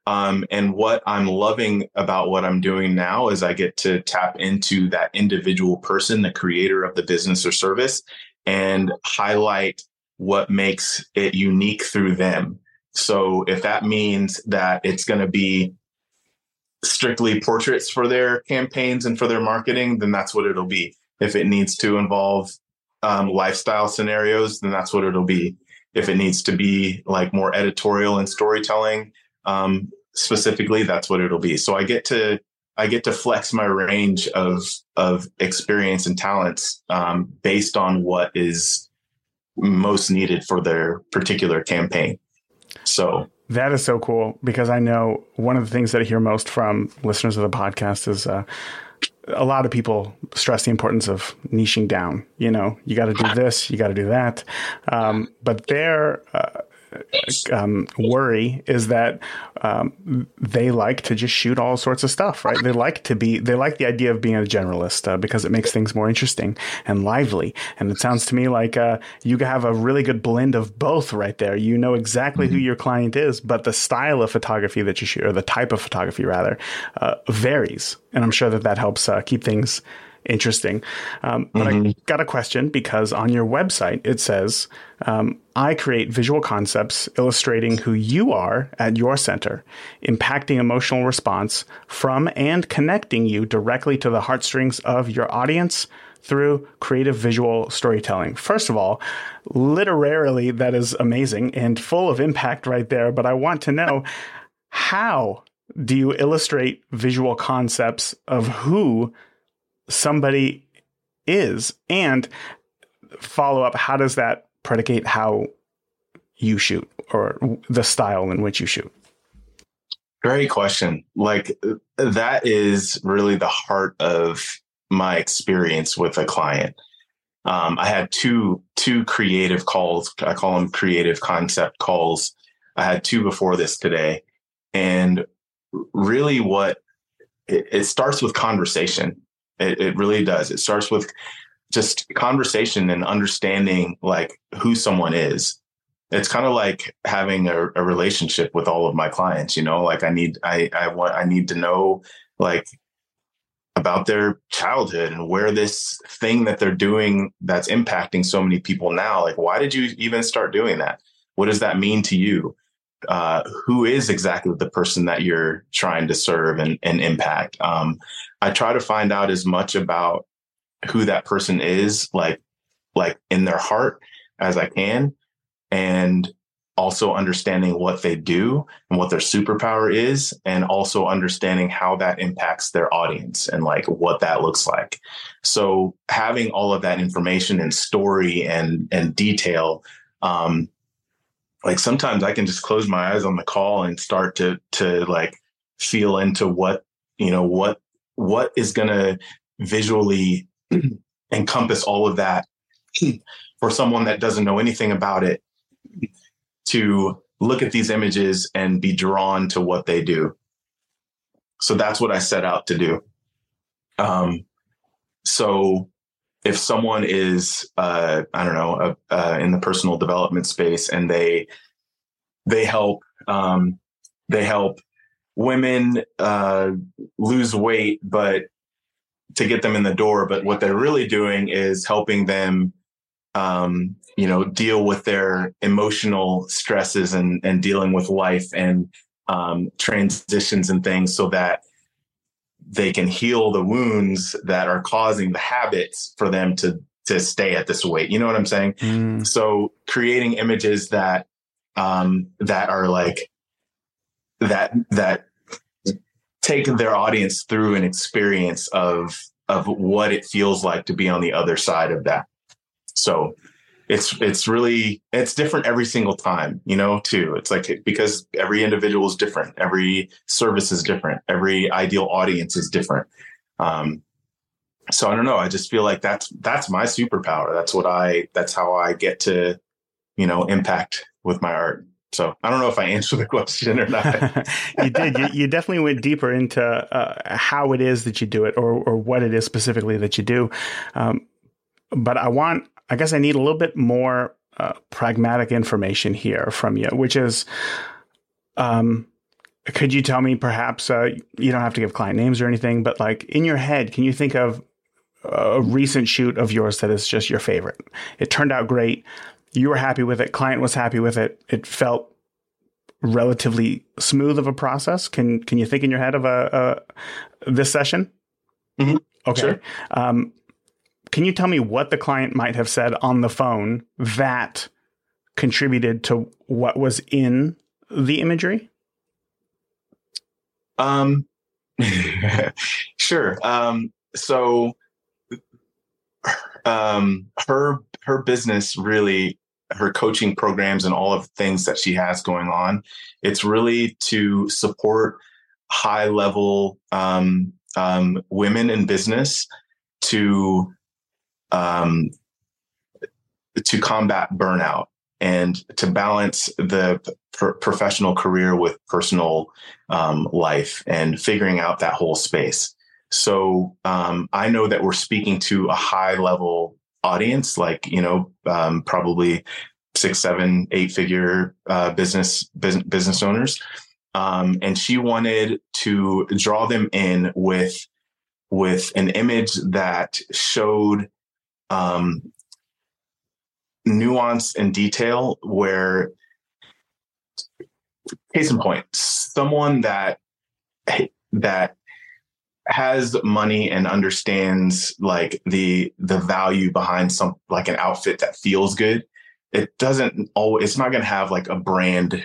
Um, and what I'm loving about what I'm doing now is I get to tap into that individual person, the creator of the business or service, and highlight what makes it unique through them. So if that means that it's going to be strictly portraits for their campaigns and for their marketing, then that's what it'll be. If it needs to involve um, lifestyle scenarios, then that's what it'll be. If it needs to be like more editorial and storytelling, um, specifically, that's what it'll be. So I get to I get to flex my range of of experience and talents um, based on what is most needed for their particular campaign. So that is so cool because I know one of the things that I hear most from listeners of the podcast is uh, a lot of people stress the importance of niching down. You know, you got to do this, you got to do that. Um, but there, uh, um, worry is that um, they like to just shoot all sorts of stuff, right? They like to be, they like the idea of being a generalist uh, because it makes things more interesting and lively. And it sounds to me like uh, you have a really good blend of both right there. You know exactly mm-hmm. who your client is, but the style of photography that you shoot, or the type of photography rather, uh, varies. And I'm sure that that helps uh, keep things interesting. Um, but mm-hmm. I got a question because on your website it says, um, I create visual concepts illustrating who you are at your center, impacting emotional response from and connecting you directly to the heartstrings of your audience through creative visual storytelling. First of all, literarily, that is amazing and full of impact right there. But I want to know how do you illustrate visual concepts of who somebody is. And follow up how does that predicate how you shoot or the style in which you shoot? Great question. Like that is really the heart of my experience with a client. Um, i had two two creative calls. I call them creative concept calls. I had two before this today. And really what it, it starts with conversation it, it really does. It starts with just conversation and understanding like who someone is. It's kind of like having a, a relationship with all of my clients, you know, like I need, I, I want, I need to know like about their childhood and where this thing that they're doing that's impacting so many people now. Like, why did you even start doing that? What does that mean to you? Uh, who is exactly the person that you're trying to serve and, and impact? Um, I try to find out as much about who that person is, like like in their heart as I can, and also understanding what they do and what their superpower is, and also understanding how that impacts their audience and like what that looks like. So having all of that information and story and and detail, um, like sometimes I can just close my eyes on the call and start to to like feel into what you know what what is going to visually encompass all of that for someone that doesn't know anything about it to look at these images and be drawn to what they do. So that's what I set out to do. Um, so if someone is, uh, I don't know, uh, uh, in the personal development space and they they help um, they help women uh, lose weight, but to get them in the door. But what they're really doing is helping them, um, you know, deal with their emotional stresses and and dealing with life and um, transitions and things, so that they can heal the wounds that are causing the habits for them to to stay at this weight. You know what I'm saying? Mm. So creating images that um, that are like that that take their audience through an experience of of what it feels like to be on the other side of that. So it's it's really it's different every single time you know too. It's like because every individual is different. Every service is different. Every ideal audience is different. Um so i don't know. I just feel like that's that's my superpower. That's what i that's how i get to you know impact with my art. So I don't know if I answered the question or not. you did. You, you, definitely went deeper into uh, how it is that you do it, or or what it is specifically that you do. Um, but I want I guess I need a little bit more uh, pragmatic information here from you, which is, um, could you tell me perhaps, uh, you don't have to give client names or anything, but like in your head, can you think of a recent shoot of yours that is just your favorite? It turned out great. You were happy with it. Client was happy with it. It felt relatively smooth of a process. Can can you think in your head of a, a this session? Mm-hmm. Okay. Sure. Um, can you tell me what the client might have said on the phone that contributed to what was in the imagery? Um, sure. Um, so, um, her her business really, her coaching programs and all of the things that she has going on, it's really to support high level um, um, women in business to um, to combat burnout and to balance the professional career with personal um, life and figuring out that whole space. So um, I know that we're speaking to a high level audience, like you know, um, probably six, seven, eight figure uh, business, business business owners, um, and she wanted to draw them in with with an image that showed um, nuance and detail where case in point someone that that has money and understands like the the value behind some like an outfit that feels good it doesn't always it's not going to have like a brand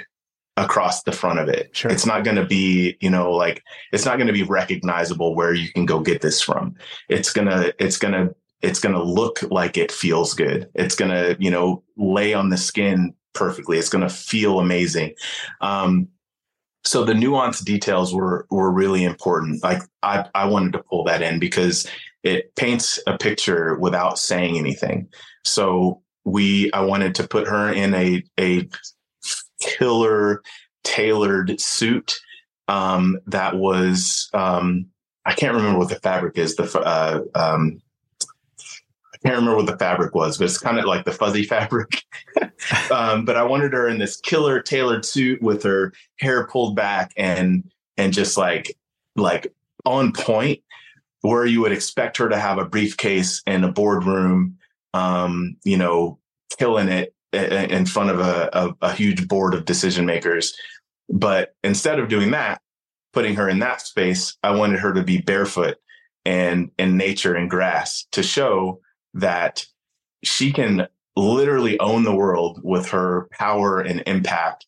across the front of it sure. it's not going to be you know like it's not going to be recognizable where you can go get this from it's going to it's going to it's going to look like it feels good. It's going to, you know, lay on the skin perfectly. It's going to feel amazing. Um, so the nuanced details were were really important. Like I I wanted to pull that in because it paints a picture without saying anything. So we I wanted to put her in a a killer tailored suit um, that was um, I can't remember what the fabric is. The uh, um, can't remember what the fabric was, but it's kind of like the fuzzy fabric. um, but I wanted her in this killer tailored suit with her hair pulled back and and just like like on point, where you would expect her to have a briefcase in a boardroom, um, you know, killing it in front of a, a, a huge board of decision makers. But instead of doing that, putting her in that space, I wanted her to be barefoot and in nature and grass to show that she can literally own the world with her power and impact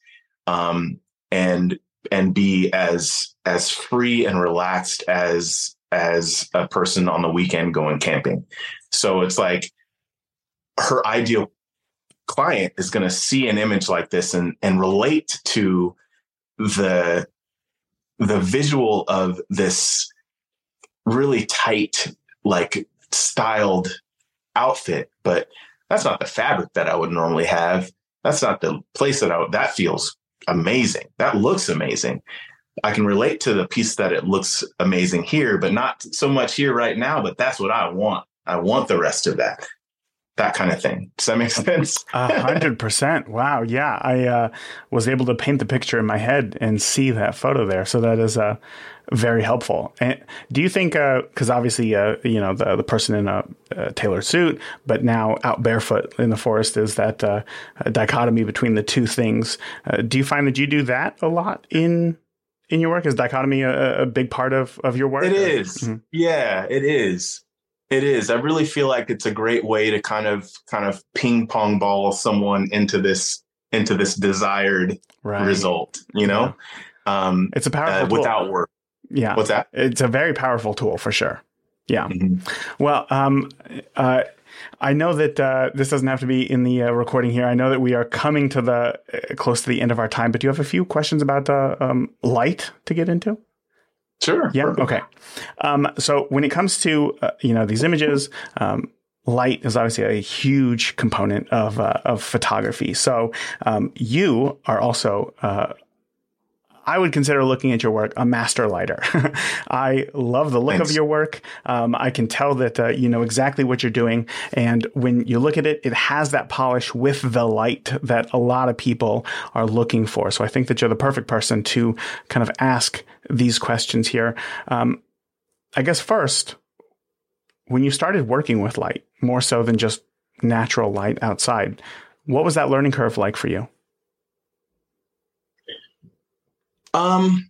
um, and and be as as free and relaxed as as a person on the weekend going camping. So it's like her ideal client is going to see an image like this and and relate to the the visual of this really tight like styled outfit, but that's not the fabric that I would normally have. That's not the place that I would, that feels amazing. That looks amazing. I can relate to the piece that it looks amazing here, but not so much here right now. But that's what I want. I want the rest of that that kind of thing. Does that make sense? A hundred percent. Wow. Yeah. I uh, was able to paint the picture in my head and see that photo there. So that is uh, very helpful. And do you think, because uh, obviously, uh, you know, the, the person in a, a, tailored suit, but now out barefoot in the forest is that uh, dichotomy between the two things. Uh, do you find that you do that a lot in in your work? Is dichotomy a, a big part of, of your work? It is. Mm-hmm. Yeah, it is. It is. I really feel like it's a great way to kind of kind of ping pong ball someone into this into this desired right. result. You know, yeah. um, it's a powerful uh, without work. Yeah, what's that? It's a very powerful tool for sure. Yeah. Mm-hmm. Well, um, uh, I know that uh, this doesn't have to be in the uh, recording here. I know that we are coming to the uh, close to the end of our time, but do you have a few questions about uh, um, light to get into? Sure. Yeah. Perfect. Okay. Um, so when it comes to uh, you know these images, um, light is obviously a huge component of uh, of photography. So um, you are also I would consider looking at your work a master lighter. I love the look Thanks. of your work. Um, I can tell that uh, you know exactly what you're doing, and when you look at it, it has that polish with the light that a lot of people are looking for. So I think that you're the perfect person to kind of ask these questions here. Um, I guess first, when you started working with light, more so than just natural light outside, what was that learning curve like for you? Um,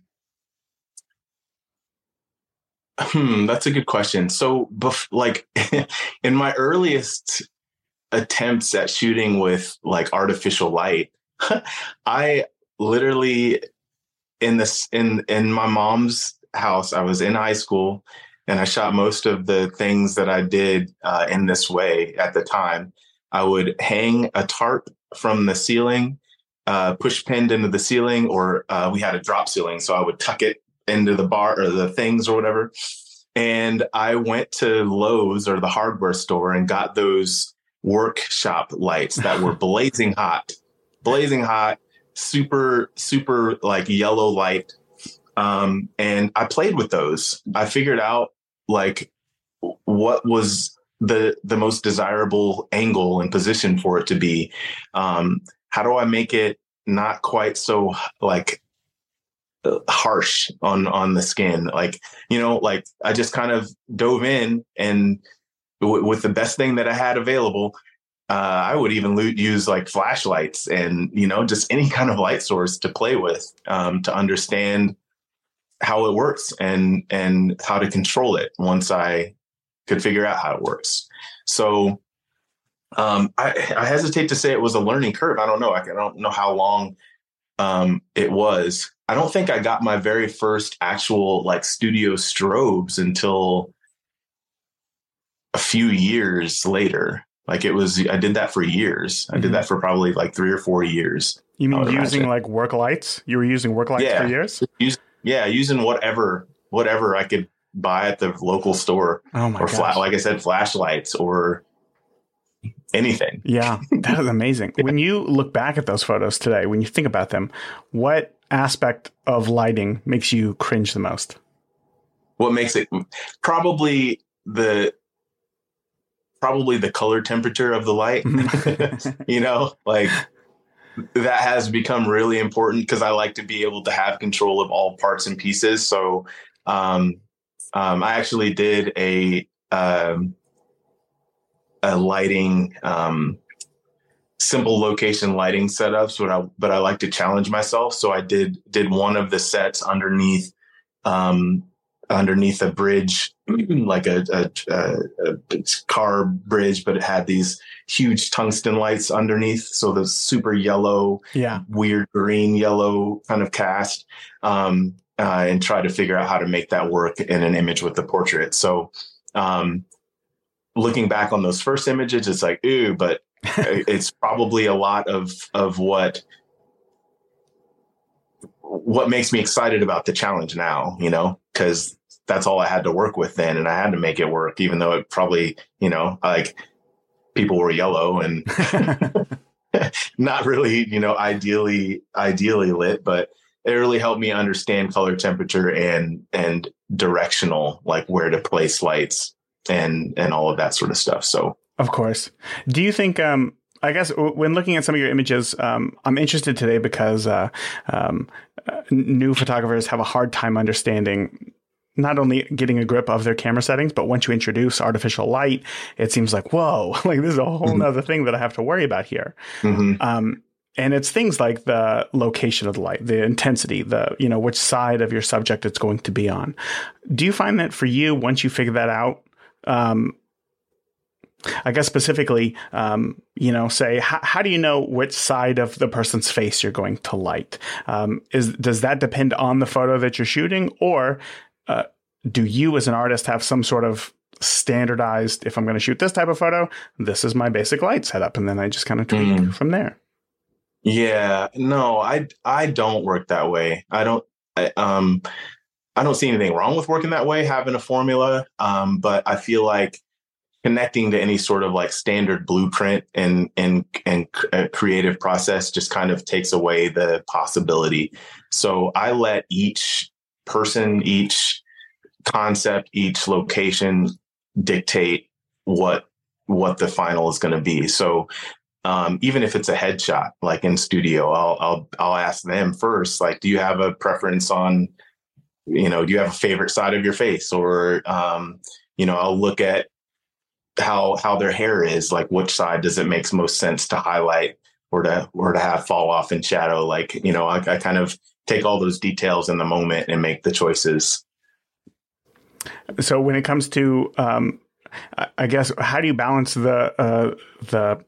hmm, that's a good question. So, bef- like in my earliest attempts at shooting with like artificial light, I literally in this in in my mom's house. I was in high school, and I shot most of the things that I did uh, in this way at the time. I would hang a tarp from the ceiling uh, push pinned into the ceiling, or uh, we had a drop ceiling, so I would tuck it into the bar or the things or whatever. And I went to Lowe's or the hardware store and got those workshop lights that were blazing hot, blazing hot, super, super like yellow light. Um, and I played with those. I figured out like what was the the most desirable angle and position for it to be. Um, how do I make it not quite so like harsh on on the skin like you know like i just kind of dove in and w- with the best thing that i had available uh, i would even use like flashlights and you know just any kind of light source to play with um, to understand how it works and and how to control it once i could figure out how it works so um, I, I, hesitate to say it was a learning curve. I don't know. I don't know how long um, it was. I don't think I got my very first actual like studio strobes until a few years later. Like it was, I did that for years. I mm-hmm. did that for probably like three or four years. You mean using imagine. like work lights? You were using work lights yeah. for years? Use, yeah, using whatever, whatever I could buy at the local store. Oh my or flat, like I said, flashlights or anything. Yeah, that is amazing. yeah. When you look back at those photos today, when you think about them, what aspect of lighting makes you cringe the most? What makes it probably the probably the color temperature of the light. you know, like that has become really important because I like to be able to have control of all parts and pieces. So um, um, I actually did a um, a lighting, um, simple location lighting setups, but I but I like to challenge myself. So I did did one of the sets underneath um, underneath a bridge, like a, a, a, a, car bridge, but it had these huge tungsten lights underneath. So the super yellow, yeah, weird green yellow kind of cast, um, uh, and try to figure out how to make that work in an image with the portrait. So um, looking back on those first images, it's like, ooh, but it's probably a lot of of what what makes me excited about the challenge now, you know, because that's all I had to work with then, and I had to make it work, even though it probably, you know, like people were yellow and not really, you know, ideally ideally lit, but it really helped me understand color temperature and and directional, like where to place lights and and all of that sort of stuff. So, of course, do you think? Um, I guess when looking at some of your images, um, I'm interested today because uh, um, uh, new photographers have a hard time understanding not only getting a grip of their camera settings, but once you introduce artificial light, it seems like, whoa, like this is a whole mm-hmm. other thing that I have to worry about here. Mm-hmm. Um, and it's things like the location of the light, the intensity, the, you know, which side of your subject it's going to be on. Do you find that for you, once you figure that out, um, I guess specifically, um, you know, say how, how, do you know which side of the person's face you're going to light? Um, is does that depend on the photo that you're shooting, or uh, do you as an artist have some sort of standardized. If I'm going to shoot this type of photo, this is my basic light setup, and then I just kind of tweak mm. from there. Yeah, no, I I don't work that way. I don't. I, um, I don't see anything wrong with working that way, having a formula. Um, but I feel like connecting to any sort of like standard blueprint and and and creative process just kind of takes away the possibility. So I let each person, each concept, each location dictate what what the final is going to be. So um, even if it's a headshot, like in studio, I'll I'll I'll ask them first, like, do you have a preference on, you know, do you have a favorite side of your face, or um, you know, I'll look at how how their hair is, like which side does it makes most sense to highlight or to or to have fall off in shadow. Like, you know, I, I kind of take all those details in the moment and make the choices. So when it comes to um, I guess how do you balance the uh, the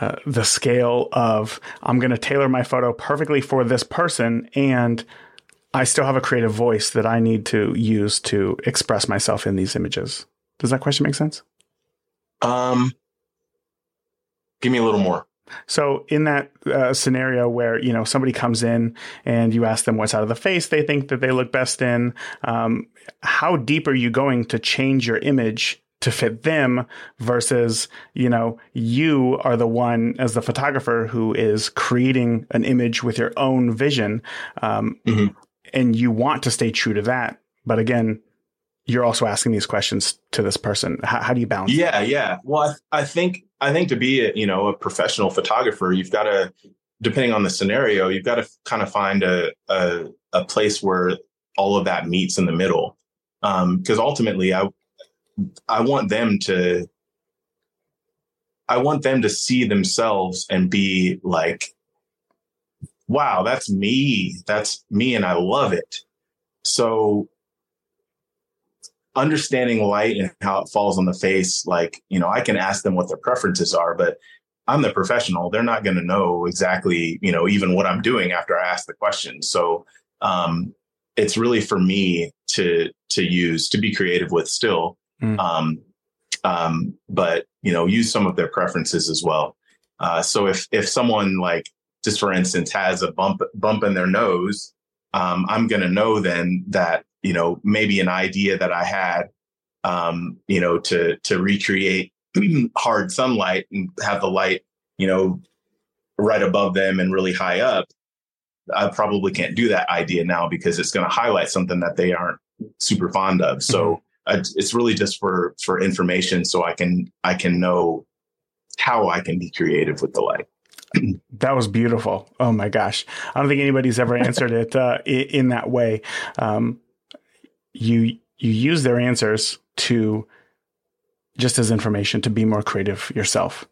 uh, the scale of I'm going to tailor my photo perfectly for this person and I still have a creative voice that I need to use to express myself in these images. Does that question make sense? Um, give me a little more. So in that uh, scenario where you know somebody comes in and you ask them what side of the face they think that they look best in, um, how deep are you going to change your image to fit them versus you know you are the one as the photographer who is creating an image with your own vision um, mm-hmm. and you want to stay true to that but again you're also asking these questions to this person how, how do you balance yeah that? yeah well I, I think i think to be a you know a professional photographer you've got to depending on the scenario you've got to kind of find a, a, a place where all of that meets in the middle because um, ultimately i I want them to I want them to see themselves and be like, wow, that's me. That's me. And I love it. So understanding light and how it falls on the face, like, you know, I can ask them what their preferences are, but I'm the professional. They're not going to know exactly, you know, even what I'm doing after I ask the question. So, um, it's really for me to, to use, to be creative with still Mm. Um, um, but you know, use some of their preferences as well. Uh, so if if someone like just for instance has a bump bump in their nose, um, I'm going to know then that you know maybe an idea that I had, um, you know, to to recreate hard sunlight and have the light, you know, right above them and really high up. I probably can't do that idea now because it's going to highlight something that they aren't super fond of. So mm-hmm it's really just for for information so i can i can know how i can be creative with the light that was beautiful oh my gosh i don't think anybody's ever answered it uh, in that way um, you you use their answers to just as information to be more creative yourself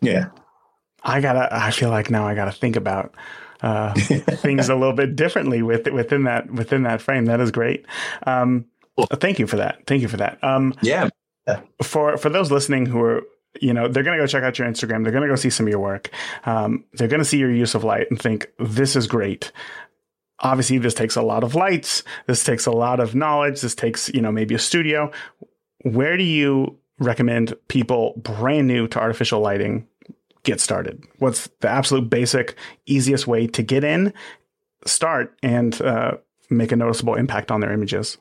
yeah i gotta i feel like now i gotta think about uh, things a little bit differently with within that within that frame that is great um, Cool. Thank you for that. Thank you for that. Um, yeah. For for those listening who are you know they're going to go check out your instagram they're going to go see some of your work um, they're going to see your use of light and think this is great obviously this takes a lot of lights this takes a lot of knowledge this takes you know maybe a studio where do you recommend people brand new to artificial lighting get started what's the absolute basic easiest way to get in start and uh, make a noticeable impact on their images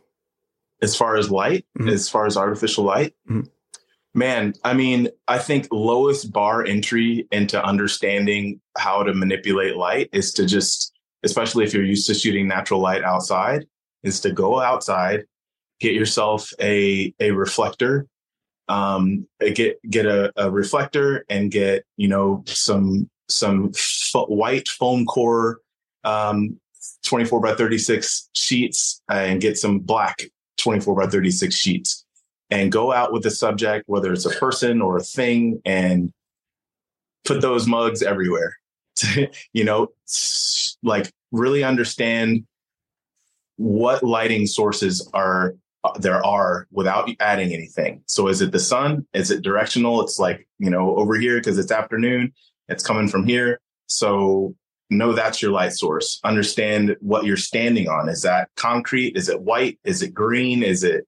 as far as light, mm-hmm. as far as artificial light. Mm-hmm. Man, I mean, I think lowest bar entry into understanding how to manipulate light is to just, especially if you're used to shooting natural light outside, is to go outside, get yourself a a reflector, um, get get a, a reflector and get you know some some f- white foam core um, 24 by 36 sheets and get some black 24 by 36 sheets and go out with the subject, whether it's a person or a thing, and put those mugs everywhere. You know, like really understand what lighting sources are uh, there are without adding anything. So is it the sun? Is it directional? It's like, you know, over here because it's afternoon, it's coming from here. So know that's your light source. Understand what you're standing on. Is that concrete? Is it white? Is it green? Is it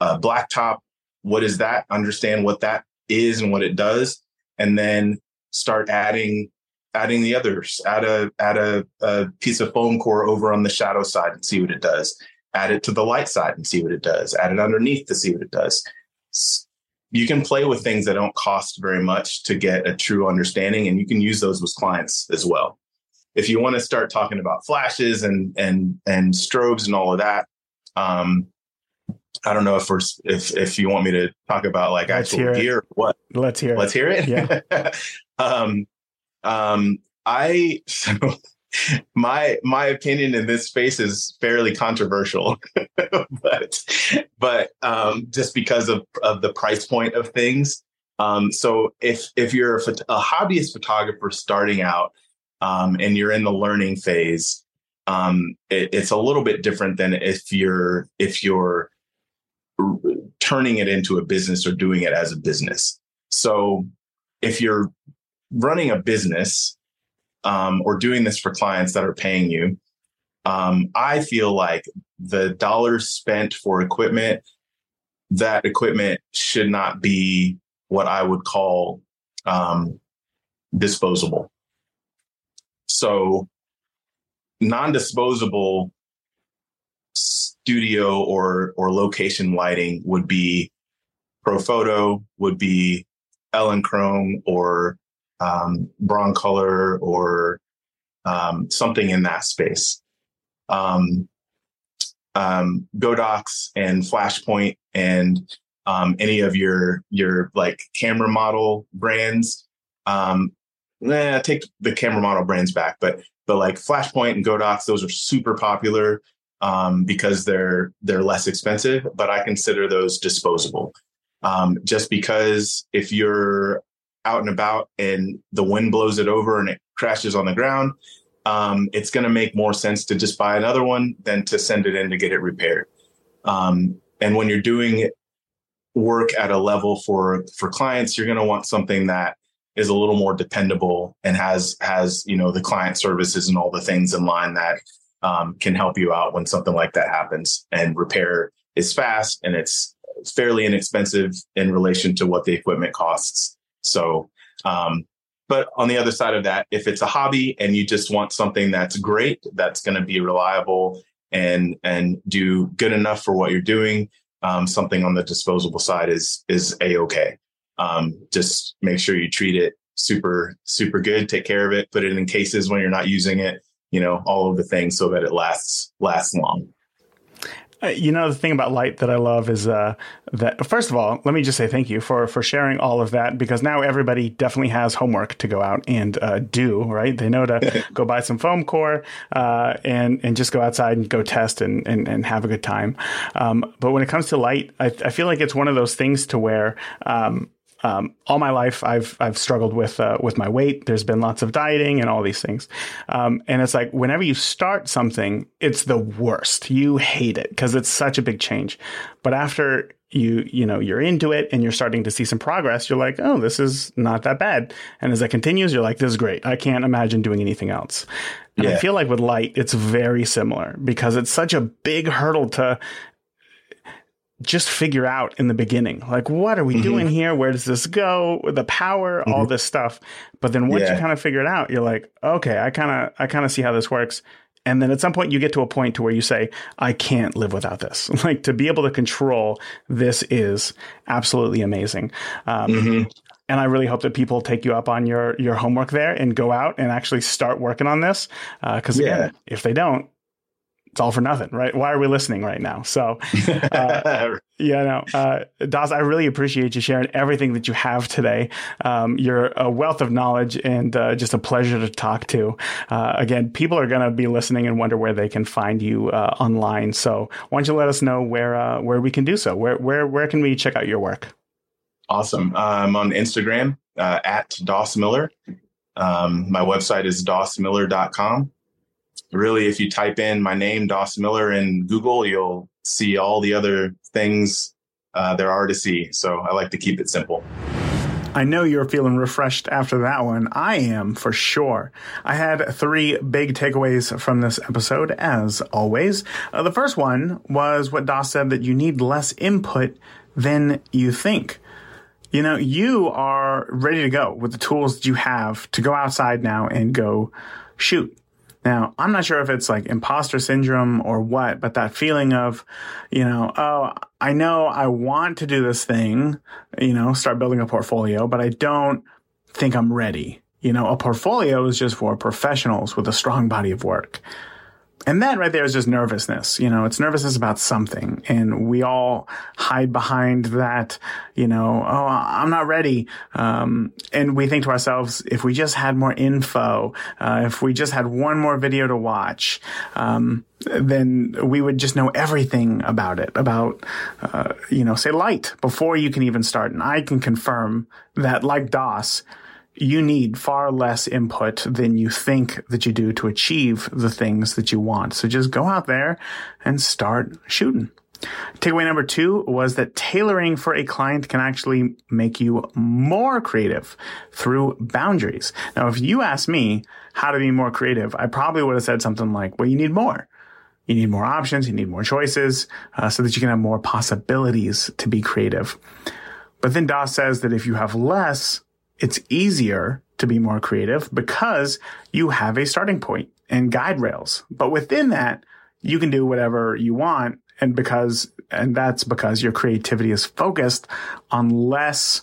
a blacktop? what is that? Understand what that is and what it does, and then start adding adding the others. Add a add a, a piece of foam core over on the shadow side and see what it does. Add it to the light side and see what it does. Add it underneath to see what it does. You can play with things that don't cost very much to get a true understanding, and you can use those with clients as well. If you want to start talking about flashes and and and strobes and all of that, um, I don't know if we're if if you want me to talk about like Let's actual gear or what. Let's hear Let's hear it. Yeah. um, um, I so my my opinion in this space is fairly controversial, but but um, just because of of the price point of things. Um, so if if you're a, a hobbyist photographer starting out um, and you're in the learning phase, um, it, it's a little bit different than if you're if you're turning it into a business or doing it as a business. So if you're running a business um, or doing this for clients that are paying you, um, I feel like the dollars spent for equipment, that equipment should not be what I would call um, disposable. So, non disposable studio or or location lighting would be Profoto, would be Elinchrom or um, Broncolor or um, something in that space. Um, um, Godox and Flashpoint and um, any of your your like camera model brands. Um, nah, take the camera model brands back, but but like Flashpoint and Godox, those are super popular um, because they're they're less expensive, but I consider those disposable. Um, just because if you're out and about and the wind blows it over and it crashes on the ground, um, it's going to make more sense to just buy another one than to send it in to get it repaired. Um, and when you're doing work at a level for for clients, you're going to want something that is a little more dependable and has has you know the client services and all the things in line that um, can help you out when something like that happens. And repair is fast and it's fairly inexpensive in relation to what the equipment costs. So, um, but on the other side of that, if it's a hobby and you just want something that's great, that's going to be reliable and and do good enough for what you're doing, um, something on the disposable side is is a okay. Um, just make sure you treat it super super good, take care of it, put it in cases when you're not using it, you know, all of the things so that it lasts lasts long. Uh, you know the thing about light that I love is uh, that first of all, let me just say thank you for for sharing all of that because now everybody definitely has homework to go out and uh, do. Right? They know to go buy some foam core uh, and and just go outside and go test and and, and have a good time. Um, but when it comes to light, I, I, feel like it's one of those things to where um, um, all my life, I've I've struggled with uh, with my weight. There's been lots of dieting and all these things, um, and it's like whenever you start something, it's the worst. You hate it because it's such a big change. But after you you know you're into it and you're starting to see some progress, you're like, oh, this is not that bad. And as it continues, you're like, this is great. I can't imagine doing anything else. And yeah. I feel like with light, it's very similar because it's such a big hurdle to just figure out in the beginning like what are we mm-hmm. doing here where does this go the power mm-hmm. all this stuff but then once yeah. you kind of figure it out you're like okay i kind of i kind of see how this works and then at some point you get to a point to where you say i can't live without this like to be able to control this is absolutely amazing um, mm-hmm. and I really hope that people take you up on your your homework there and go out and actually start working on this. Because uh, again, yeah. if they don't, it's all for nothing, right? Why are we listening right now? So, uh, yeah, no, uh, I really appreciate you sharing everything that you have today. Um, you're a wealth of knowledge and uh, just a pleasure to talk to. Uh, again, people are going to be listening and wonder where they can find you uh, online. So, why don't you let us know where uh, where we can do so? Where where where can we check out your work? Awesome. I'm on Instagram at Dauss Miller. Um, my website is daussmiller.com really, if you type in my name, Dauss Miller, in Google, you'll see all the other things uh, there are to see. So I like to keep it simple. I know you're feeling refreshed after that one. I am for sure. I had three big takeaways from this episode, as always. Uh, the first one was what Dauss said that you need less input than you think. You know, you are ready to go with the tools that you have to go outside now and go shoot. Now, I'm not sure if it's like imposter syndrome or what, but that feeling of, you know, oh, I know I want to do this thing, you know, start building a portfolio, but I don't think I'm ready. You know, a portfolio is just for professionals with a strong body of work and that right there is just nervousness. You know, it's nervousness about something. And we all hide behind that, you know, oh, I'm not ready. Um, and we think to ourselves, if we just had more info, uh, if we just had one more video to watch, um, then we would just know everything about it, about, uh, you know, say light before you can even start. And I can confirm that like Dauss, you need far less input than you think that you do to achieve the things that you want. So just go out there and start shooting. Takeaway number two was that tailoring for a client can actually make you more creative through boundaries. Now, if you ask me how to be more creative, I probably would have said something like, well, you need more. You need more options. You need more choices uh, so that you can have more possibilities to be creative. But then Dauss says that if you have less, it's easier to be more creative because you have a starting point and guide rails. But within that, you can do whatever you want. And because, and that's because your creativity is focused on less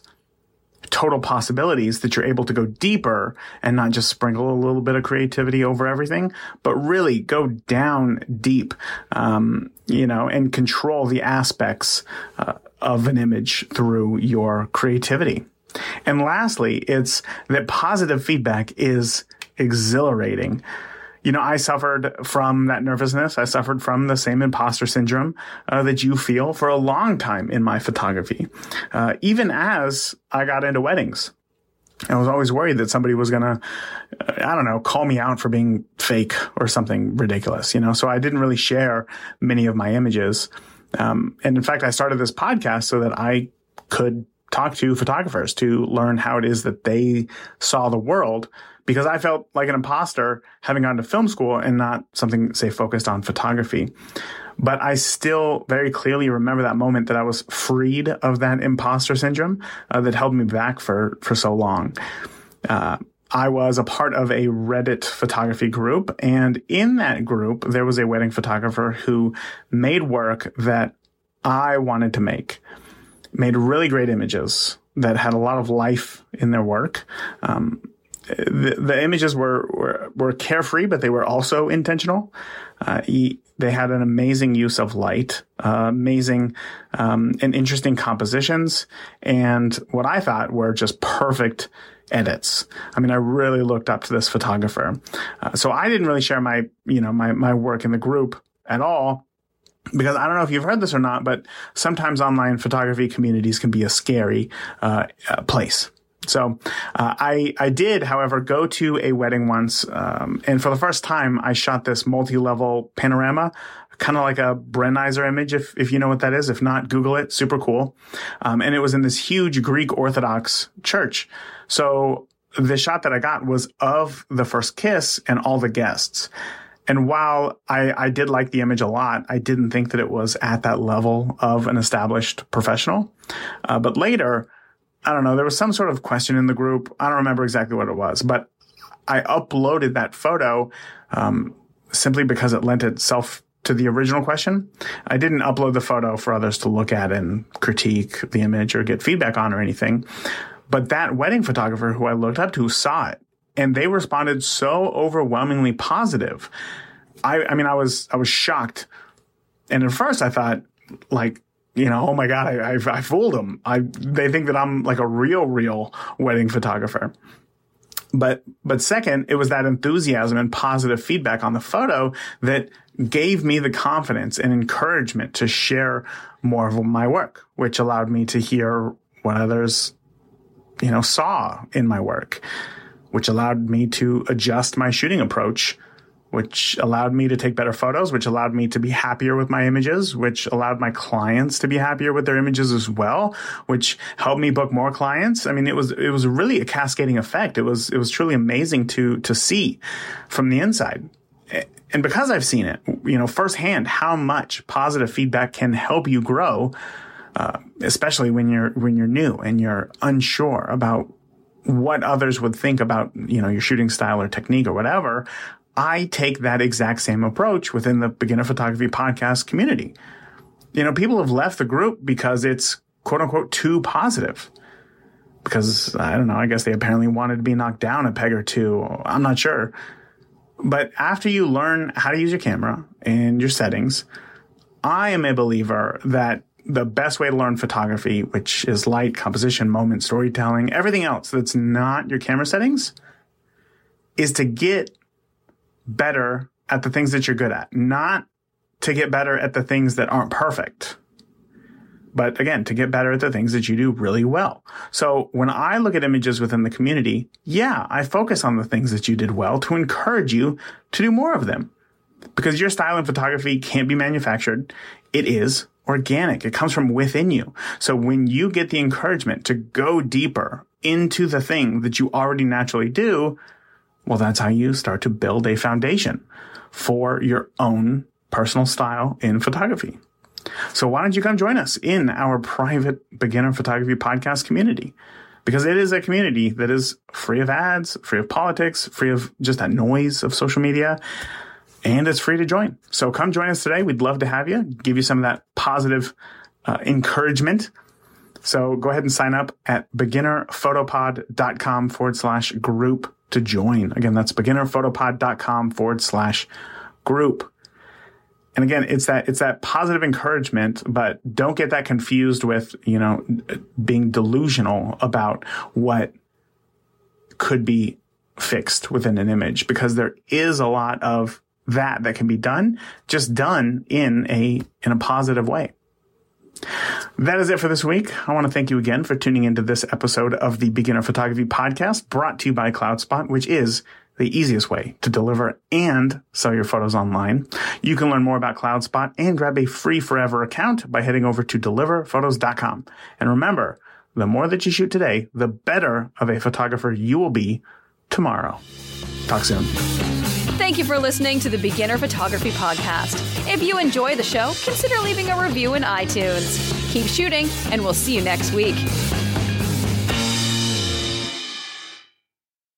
total possibilities that you're able to go deeper and not just sprinkle a little bit of creativity over everything, but really go down deep, um, you know, and control the aspects uh, of an image through your creativity. And lastly, it's that positive feedback is exhilarating. You know, I suffered from that nervousness. I suffered from the same imposter syndrome uh, that you feel for a long time in my photography. Uh, even as I got into weddings, I was always worried that somebody was going to, uh, I don't know, call me out for being fake or something ridiculous, you know? So I didn't really share many of my images. Um, and in fact, I started this podcast so that I could talk to photographers to learn how it is that they saw the world because I felt like an imposter having gone to film school and not something, say, focused on photography. But I still very clearly remember that moment that I was freed of that imposter syndrome uh, that held me back for, for so long. Uh, I was a part of a Reddit photography group. And in that group, there was a wedding photographer who made work that I wanted to make made really great images that had a lot of life in their work. Um, the, the, images were, were, were carefree, but they were also intentional. Uh, he, they had an amazing use of light, uh, amazing um, and interesting compositions, and what I thought were just perfect edits. I mean, I really looked up to this photographer. Uh, so I didn't really share my, you know, my my work in the group at all because I don't know if you've heard this or not, but sometimes online photography communities can be a scary uh, uh, place. So uh, I I did, however, go to a wedding once, um, and for the first time, I shot this multi-level panorama, kind of like a Brenizer image, if if you know what that is. If not, Google it. Super cool. Um, and it was in this huge Greek Orthodox church. So the shot that I got was of the first kiss and all the guests. And while I, I did like the image a lot, I didn't think that it was at that level of an established professional. Uh, but later, I don't know, there was some sort of question in the group. I don't remember exactly what it was, but I uploaded that photo um, simply because it lent itself to the original question. I didn't upload the photo for others to look at and critique the image or get feedback on or anything. But that wedding photographer who I looked up to saw it and they responded so overwhelmingly positive. I, I mean, I was, I was shocked. And at first I thought like, you know, oh my God, I, I, I fooled them. I, they think that I'm like a real, real wedding photographer. But, but second, it was that enthusiasm and positive feedback on the photo that gave me the confidence and encouragement to share more of my work, which allowed me to hear what others, you know, saw in my work which allowed me to adjust my shooting approach which allowed me to take better photos, which allowed me to be happier with my images, which allowed my clients to be happier with their images as well, which helped me book more clients. I mean, it was, it was really a cascading effect. It was, it was truly amazing to, to see from the inside. And because I've seen it, you know, firsthand, how much positive feedback can help you grow, uh, especially when you're, when you're new and you're unsure about what others would think about, you know, your shooting style or technique or whatever. I take that exact same approach within the beginner photography podcast community. You know, people have left the group because it's quote unquote too positive. Because I don't know, I guess they apparently wanted to be knocked down a peg or two. I'm not sure. But after you learn how to use your camera and your settings, I am a believer that the best way to learn photography, which is light, composition, moment, storytelling, everything else that's not your camera settings, is to get better at the things that you're good at, not to get better at the things that aren't perfect. But again, to get better at the things that you do really well. So when I look at images within the community, yeah, I focus on the things that you did well to encourage you to do more of them. Because your style in photography can't be manufactured. It is organic. It comes from within you. So when you get the encouragement to go deeper into the thing that you already naturally do, well, that's how you start to build a foundation for your own personal style in photography. So why don't you come join us in our private beginner photography podcast community? Because it is a community that is free of ads, free of politics, free of just that noise of social media, and it's free to join. So come join us today. We'd love to have you, give you some of that positive uh, encouragement. So go ahead and sign up at beginnerphotopod.com forward slash group to join. Again, that's beginnerphotopod.com forward slash group. And again, it's that, it's that positive encouragement, but don't get that confused with, you know, being delusional about what could be fixed within an image because there is a lot of that that can be done, just done in a, in a positive way. That is it for this week. I want to thank you again for tuning into this episode of the Beginner Photography Podcast brought to you by CloudSpot, which is the easiest way to deliver and sell your photos online. You can learn more about CloudSpot and grab a free forever account by heading over to deliverphotos.com. And remember, the more that you shoot today, the better of a photographer you will be tomorrow. Talk soon. Thank you for listening to the Beginner Photography Podcast. If you enjoy the show, consider leaving a review in iTunes. Keep shooting, and we'll see you next week.